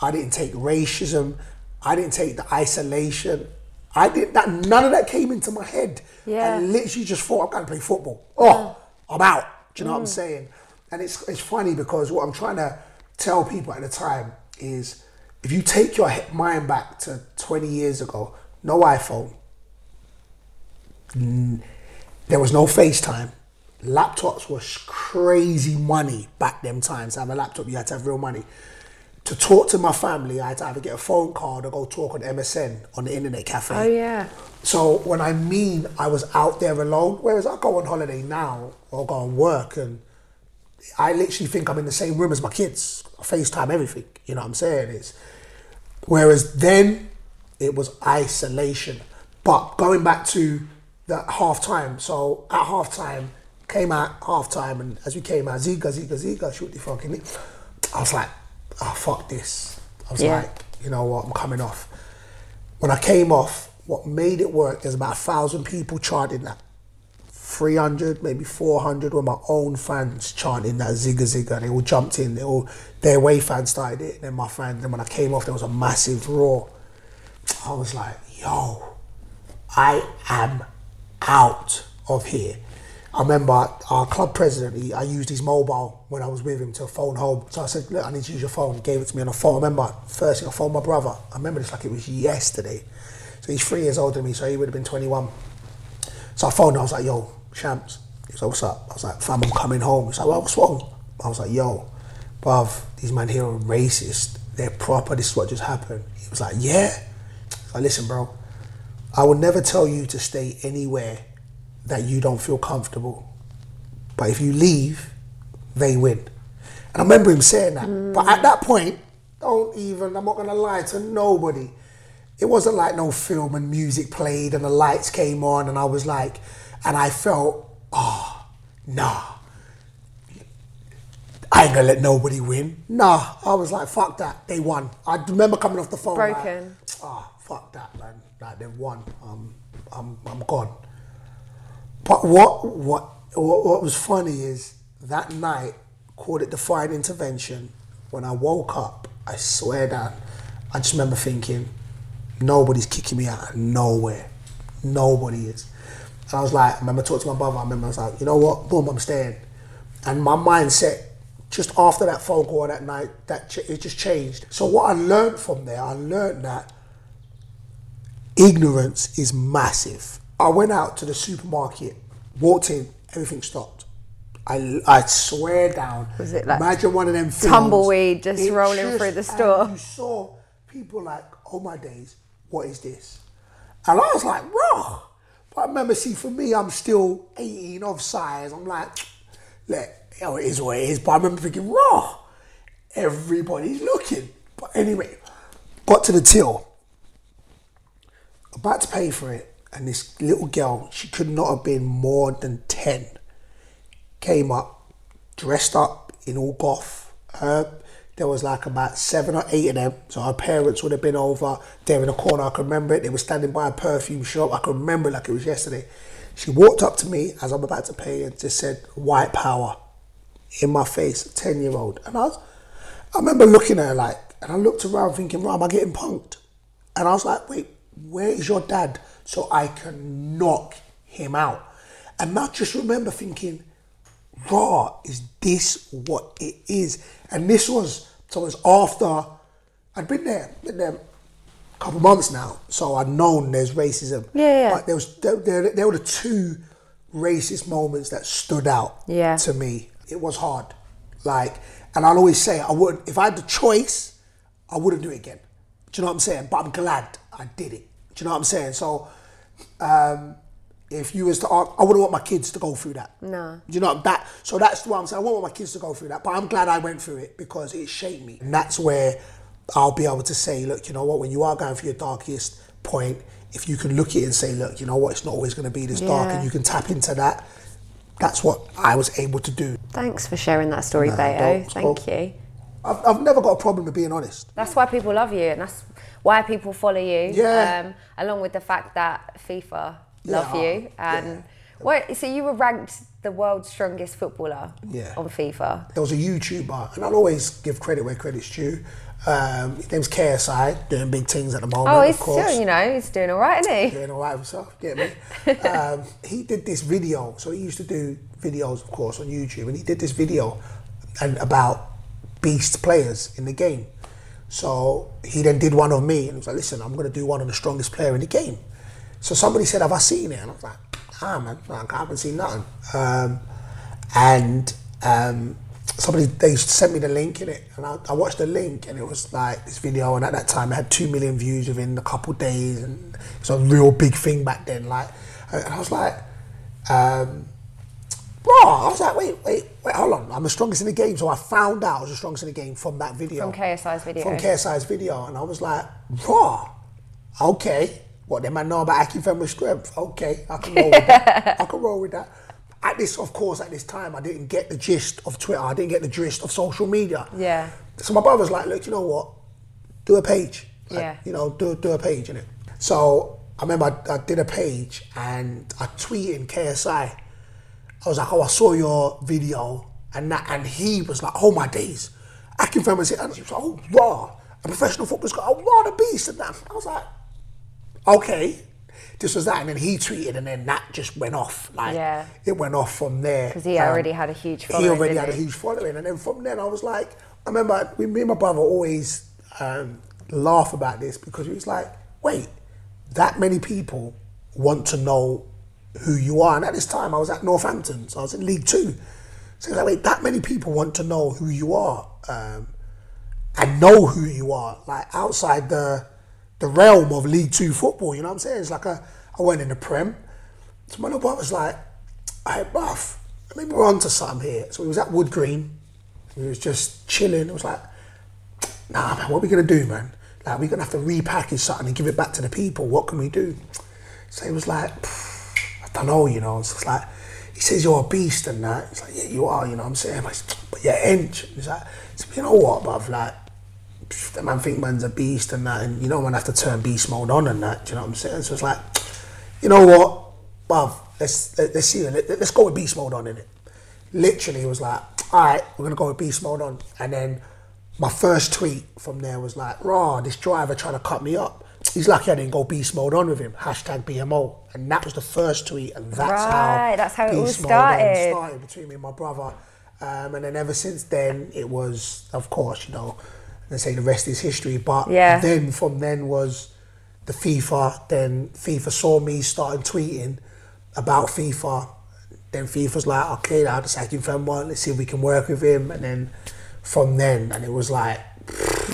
I didn't take racism, I didn't take the isolation. I did that. None of that came into my head. Yeah. I literally just thought I'm going to play football. Oh, mm. I'm out. Do you know what I'm mm. saying? And it's it's funny because what I'm trying to tell people at the time is if you take your mind back to 20 years ago, no iPhone, there was no FaceTime. Laptops was crazy money back them times. To have a laptop, you had to have real money. To talk to my family, I had to either get a phone card or go talk on MSN on the internet cafe. Oh yeah. So when I mean I was out there alone, whereas I go on holiday now or go on work and I literally think I'm in the same room as my kids. I FaceTime everything. You know what I'm saying? It's whereas then it was isolation. But going back to the half time, so at half time, came out half time and as we came out, Ziga, Ziga, Ziga, shoot the fucking it. I was like, oh fuck this. I was Yeah. like, you know what, I'm coming off. When I came off, what made it work, there's about a thousand people chanting that. 300, maybe 400 were my own fans chanting that Zigga Zigga. They all jumped in. They all, their way fans started it. And Then my fans, then when I came off, there was a massive roar. I was like, yo, I am out of here. I remember our club president, he, I used his mobile when I was with him to phone home. So I said, look, I need to use your phone. He gave it to me on the phone. I remember, first thing I phoned my brother. I remember this like it was yesterday. So he's three years older than me, so he would have been 21. So I phoned him, I was like, yo, Champs. He was like, what's up? I was like, fam, I'm coming home. He's like, well, what's wrong? I was like, yo, bruv, these men here are racist. They're proper. This is what just happened. He was like, yeah. I was like, listen, bro, I will never tell you to stay anywhere that you don't feel comfortable. But if you leave, they win. And I remember him saying that. But at that point, don't even, I'm not going to lie to nobody. It wasn't like no film and music played and the lights came on and I was like, and I felt, oh, nah. I ain't gonna let nobody win. Nah, I was like, fuck that. They won. I remember coming off the phone. like, Broken. Ah, fuck that, man. Like they've won. Um, I'm, I'm gone. But what, what, what, what was funny is that night, called it defiant intervention. When I woke up, I swear that I just remember thinking, nobody's kicking me out of nowhere. Nobody is. And I was like, I remember talking to my brother. I remember I was like, you know what? Boom, I'm staying. And my mindset, just after that phone call that night, that ch- it just changed. So what I learned from there, I learned that ignorance is massive. I went out to the supermarket, walked in, everything stopped. I, I swear down. Was it like imagine one of them films, tumbleweed just It rolling through the store? You saw people like, oh my days, what is this? And I was like, raw. I remember, see, for me, I'm still 18 of size. I'm like, look, oh, it is what it is. But I remember thinking, raw. Everybody's looking. But anyway, got to the till about to pay for it, and this little girl, she could not have been more than 10, came up, dressed up in all goth. Her, there was like about seven or eight of them, so her parents would have been over there in the corner. I can remember it. They were standing by a perfume shop. I can remember it like it was yesterday. She walked up to me as I'm about to pay and just said, White power in my face, 10 year old. And I was, I remember looking at her like, and I looked around thinking, right, am I getting punked? And I was like, wait, where is your dad so I can knock him out? And I just remember thinking, raw, is this what it is? And this was, so it was after, I'd been there, been there a couple months now, so I'd known there's racism. Yeah, yeah. But there was, there, there, there were the two racist moments that stood out Yeah. to me. It was hard. Like, and I'll always say, I wouldn't, if I had the choice, I wouldn't do it again. Do you know what I'm saying? But I'm glad I did it. Do you know what I'm saying? So, um, if you was to ask, I wouldn't want my kids to go through that. No. You know that? So that's what I'm saying. I wouldn't want my kids to go through that. But I'm glad I went through it because it shaped me. And that's where I'll be able to say, look, you know what? When you are going through your darkest point, if you can look at it and say, look, you know what? It's not always going to be this dark, and you can tap into that. That's what I was able to do. Thanks for sharing that story, No, Beto. Thank you. I've, I've never got a problem with being honest. That's why people love you, and that's why people follow you. Yeah. Um, along with the fact that FIFA Yeah, love you, and yeah. what? So you were ranked the world's strongest footballer Yeah. on FIFA. There was a YouTuber, and I'll always give credit where credit's due. Um, his name's KSI, doing big things at the moment. Oh, of he's course. still, you know, he's doing all right, isn't he? doing all right himself, get me? [laughs] um, he did this video, so he used to do videos, of course, on YouTube, and he did this video and about beast players in the game. So he then did one of me and was like, listen, I'm going to do one on the strongest player in the game. So somebody said, have I seen it? And I was like, ah, man, I haven't seen nothing. Um, and um, somebody, they sent me the link in it and I, I watched the link and it was like this video and at that time it had 2 million views within a couple of days and it was a real big thing back then. Like, and I was like, um, bro, I was like, wait, wait, wait, hold on. I'm the strongest in the game. So I found out I was the strongest in the game from that video. From KSI's video. From KSI's video. And I was like, raw, okay. What, they might know about Akinfenwa's strength? Okay, I can roll with that. I can roll with that. At this, of course, at this time, I didn't get the gist of Twitter. I didn't get the gist of social media. Yeah. So my brother's like, look, you know what? Do a page. Like, Yeah. You know, do, do a page in it. So I remember I, I did a page and I tweeted in KSI. I was like, oh, I saw your video. And that, and he was like, oh my days. Akinfenwa was it. And he was like, oh, raw. A professional footballer's got, oh, raw the beast. And that. I was like, okay. This was that. And then he tweeted and then that just went off. Like, Yeah. it went off from there. Because he Um, already had a huge following. he already had a huge following, and then from then I was like, I remember we, me and my brother always um, laugh about this because he was like, wait, that many people want to know who you are, and at this time I was at Northampton, so I was in League Two, so he was like, wait, that many people want to know who you are, um, and know who you are, like outside the the realm of League Two football. You know what I'm saying? It's like a, I went in the Prem. So my little brother's like, hey, buff, maybe we're onto something here. So he was at Wood Green. He was just chilling. It was like, nah, man, what are we to do, man? Like, we're to have to repackage something and give it back to the people. What can we do? So he was like, I don't know, you know. It's like, he says you're a beast and that. He's like, yeah, you are, you know what I'm saying? But, but you're inch. He's like, so, you know what, bruv, like, the man think man's a beast and that, and you want to have to turn beast mode on and that. Do you know what I'm saying? So it's like, you know what, Bob, let's let, let's see, let, let's go with beast mode on in it. Literally, it was like, all right, we're gonna go with beast mode on, and then my first tweet from there was like, raw, this driver trying to cut me up. He's lucky I didn't go beast mode on with him. Hashtag BMO, and that was the first tweet, and that's Right, how that's how it all beast mode on started. started between me and my brother. Um, and then ever since then, it was, of course, you know, they say the rest is history. But Yeah. then from then was the FIFA. Then FIFA saw me starting tweeting about FIFA. Then FIFA's like, okay, now the second fan one, let's see if we can work with him. And then from then, and it was like,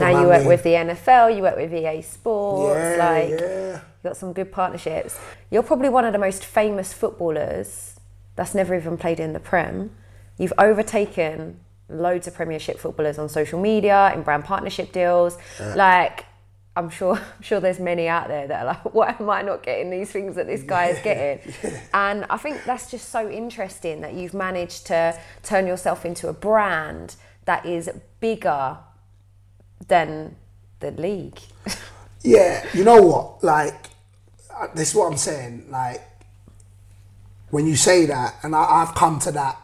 Now you work mean, with the NFL, you work with EA Sports, Yeah, like yeah. you got some good partnerships. You're probably one of the most famous footballers that's never even played in the Prem. You've overtaken loads of Premiership footballers on social media in brand partnership deals. Like I'm sure [laughs] I'm sure there's many out there that are like, [laughs] why am I not getting these things that this guy is getting? [laughs] And I think that's just so interesting that you've managed to turn yourself into a brand that is bigger than the league. Yeah, you know what? Like, uh, this is what I'm saying. Like, when you say that, and I, I've come to that.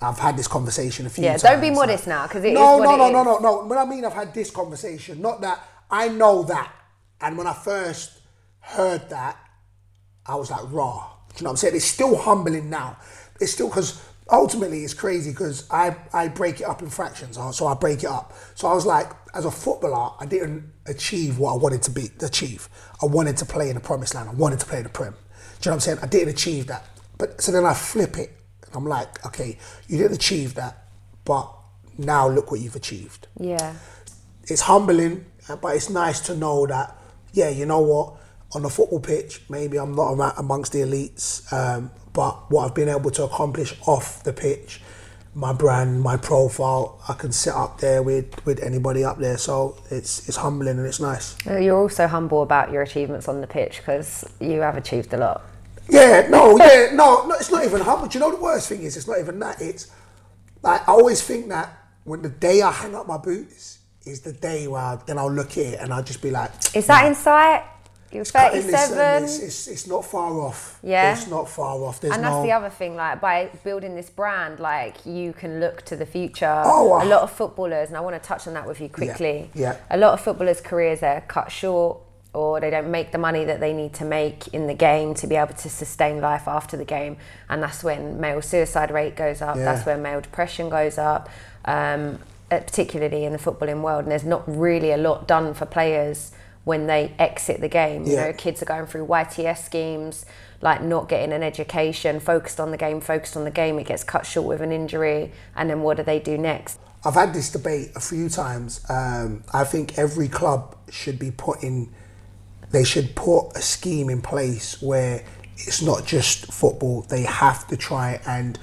I've had this conversation a few Yeah, times. Yeah, don't be modest now, 'cause it no, is what no, no, no, no, no. When I mean I've had this conversation, not that I know that, and when I first heard that, I was like, raw. Do You know what I'm saying? It's still humbling now. It's still because ultimately it's crazy because I, I break it up in fractions. So I break it up. So I was like, as a footballer, I didn't achieve what I wanted to be achieve. I wanted to play in the promised land. I wanted to play in the Prem. Do you know what I'm saying? I didn't achieve that. But so then I flip it. And I'm like, okay, you didn't achieve that, but now look what you've achieved Yeah. it's humbling, uh, but it's nice to know that, yeah, you know what, on the football pitch, maybe I'm not amongst the elites, um, but what I've been able to accomplish off the pitch, my brand, my profile, I can sit up there with, with anybody up there. So it's it's humbling and it's nice. You're also humble about your achievements on the pitch because you have achieved a lot. Yeah, no, yeah, no, no, it's not even humble. Do you know the worst thing is? It's not even that. It's like I always think that when the day I hang up my boots is the day where I, then I'll look it and I'll just be like, Is that in sight? You're cutting 37. um, It's, it's, it's not far off. Yeah. It's not far off. There's and no. that's the other thing, like by building this brand, like you can look to the future. Oh, a lot of footballers, and I want to touch on that with you quickly. yeah. A lot of footballers' careers are cut short, or they don't make the money that they need to make in the game to be able to sustain life after the game, and that's when male suicide rate goes up. Yeah. That's when male depression goes up. Um, particularly in the footballing world, and there's not really a lot done for players when they exit the game. You Yeah. know, kids are going through YTS schemes, like not getting an education, focused on the game, focused on the game. It gets cut short with an injury, and then what do they do next? I've had this debate a few times. Um, I think every club should be putting, they should put a scheme in place where it's not just football. They have to try and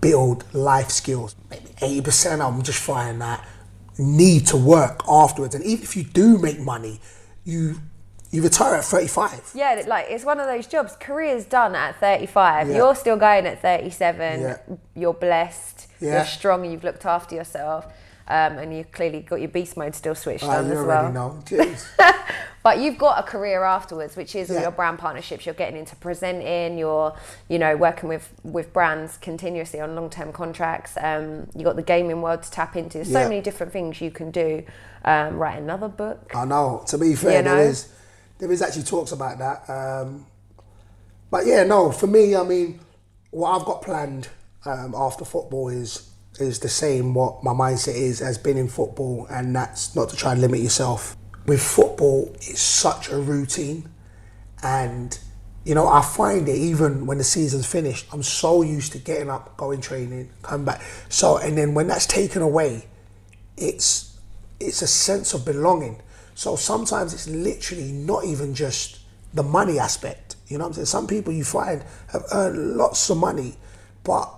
build life skills. Maybe eighty percent of them just find that need to work afterwards. And even if you do make money, you you retire at thirty five. Yeah, like it's one of those jobs. Career's done at 35. Yeah. You're still going at 37. Yeah. You're blessed. Yeah. You're strong. You've looked after yourself. Um, and you've clearly got your beast mode still switched I on you as already well. know. [laughs] Jeez. But you've got a career afterwards, which is Yeah. your brand partnerships. You're getting into presenting. You're, you know, working with with brands continuously on long term contracts. Um, you got the gaming world to tap into. There's so many different things you can do. Um, write another book. I know. To be fair, You know? there is there is actually talks about that. Um, but yeah, no. For me, I mean, what I've got planned um, after football is is the same. What my mindset is as been in football, and that's not to try and limit yourself. With football, it's such a routine, and you know I find it even when the season's finished. I'm so used to getting up, going training, coming back. So and then when that's taken away, it's it's a sense of belonging. So sometimes it's literally not even just the money aspect. You know what I'm saying? Some people you find have earned lots of money, but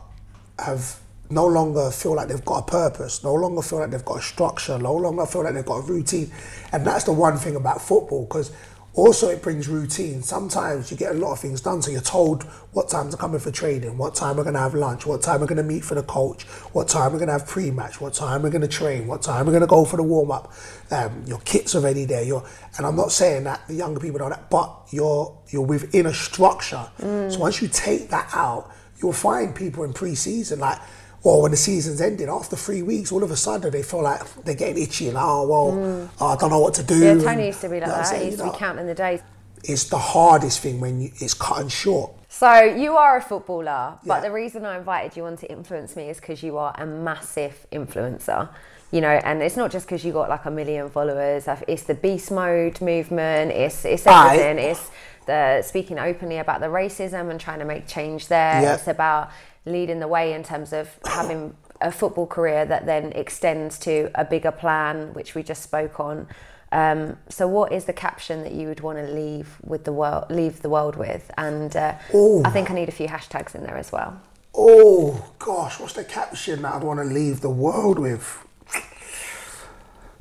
have no longer feel like they've got a purpose, no longer feel like they've got a structure, no longer feel like they've got a routine. And that's the one thing about football, because also it brings routine. Sometimes you get a lot of things done, so you're told what time to come in for training, what time we're gonna have lunch, what time we're gonna meet for the coach, what time we're gonna have pre-match, what time we're gonna train, what time we're gonna go for the warm-up. Um, your kit's already there. You're, and I'm not saying that the younger people don't, that, but you're you're within a structure. So once you take that out, you'll find people in pre-season like. Or when the season's ended, after three weeks, all of a sudden they feel like they're getting itchy, and, oh, well, oh, I don't know what to do. Yeah, and- Tony used to be like you know that. He used to You be know, counting the days. It's the hardest thing when you, it's cut and short. So you are a footballer, but Yeah. the reason I invited you on to influence me is because you are a massive influencer. You know, and it's not just because you got like a million followers. It's the beast mode movement. It's it's everything. It's the speaking openly about the racism and trying to make change there. Yeah. It's about leading the way in terms of having a football career that then extends to a bigger plan, which we just spoke on. Um, so, what is the caption that you would want to leave with the world, leave the world with? And uh, I think I need a few hashtags in there as well. Oh gosh, what's the caption that I'd want to leave the world with?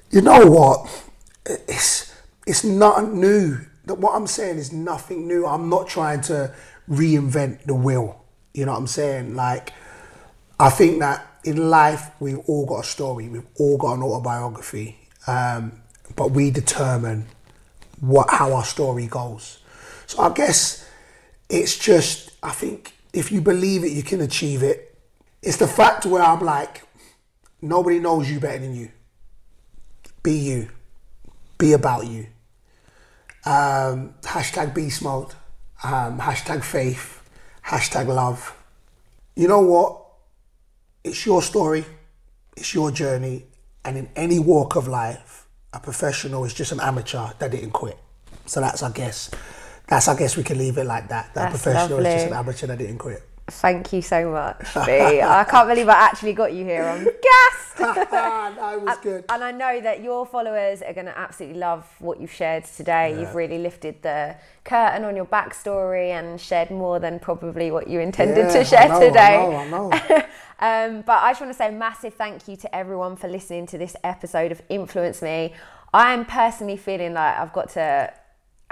You know what? It's it's not new. That What I'm saying is nothing new. I'm not trying to reinvent the wheel. You know what I'm saying? Like, I think that in life we've all got a story. We've all got an autobiography, um, but we determine what how our story goes. So I guess it's just I think if you believe it, you can achieve it. It's the fact where I'm like, nobody knows you better than you. Be you. Be about you. Um, hashtag beast mode. Um, hashtag faith. Hashtag love. You know what? It's your story. It's your journey. And in any walk of life, a professional is just an amateur that didn't quit. So that's, I guess, that's, I guess we can leave it like that. That That's professional is just an amateur that didn't quit. Thank you so much, [laughs] B. I can't believe I actually got you here on guest. that was [laughs] good. And I know that your followers are going to absolutely love what you've shared today. You've really lifted the curtain on your backstory and shared more than probably what you intended Yeah, to I share know, today. I know, I know. [laughs] Um, but I just want to say a massive thank you to everyone for listening to this episode of Influence Me. I am personally feeling like I've got to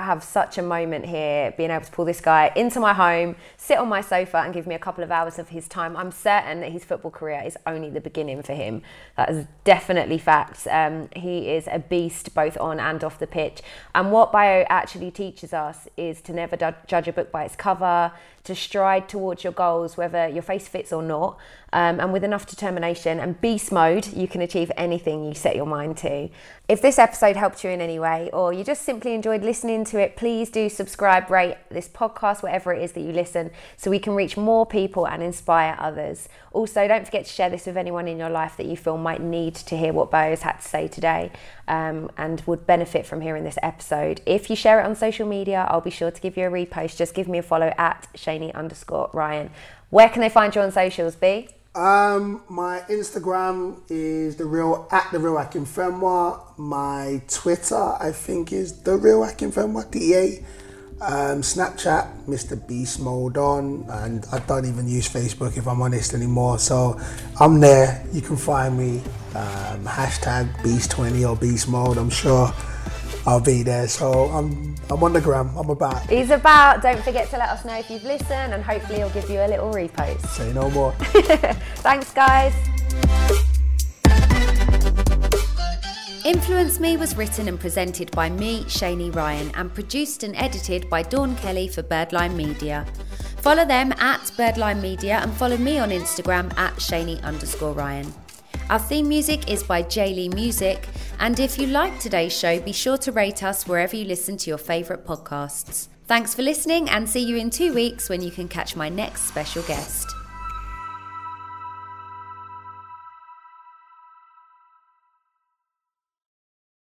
have such a moment here, being able to pull this guy into my home, sit on my sofa, and give me a couple of hours of his time. I'm certain that his football career is only the beginning for him. That is definitely facts. Um, he is a beast both on and off the pitch. And what Bayo actually teaches us is to never judge a book by its cover, to stride towards your goals, whether your face fits or not. Um, and with enough determination and beast mode, you can achieve anything you set your mind to. If this episode helped you in any way, or you just simply enjoyed listening into it, please do subscribe, rate this podcast, whatever it is that you listen, so we can reach more people and inspire others. Also, don't forget to share this with anyone in your life that you feel might need to hear what Bo has had to say today um, and would benefit from hearing this episode. If you share it on social media, I'll be sure to give you a repost. Just give me a follow at Shani underscore Ryan. Where can they find you on socials, B? Um, my Instagram is the real at the real Akinfenwa. My Twitter, I think, is the real Akinfenwa. DA. Um, Snapchat, Mr. Beast Mode on, and I don't even use Facebook if I'm honest anymore. So I'm there. You can find me. Um, hashtag Beast20 or Beast Mode. I'm sure I'll be there. So I'm I'm on the gram. I'm about. He's about. Don't forget to let us know if you've listened, and hopefully he'll give you a little repost. Say no more. [laughs] Thanks, guys. Influence Me was written and presented by me, Shani Ryan, and produced and edited by Dawn Kelly for Birdline Media. Follow them at Birdline Media and follow me on Instagram at Shani underscore Ryan. Our theme music is by Jaylee Music, and if you like today's show, be sure to rate us wherever you listen to your favourite podcasts. Thanks for listening, and see you in two weeks when you can catch my next special guest.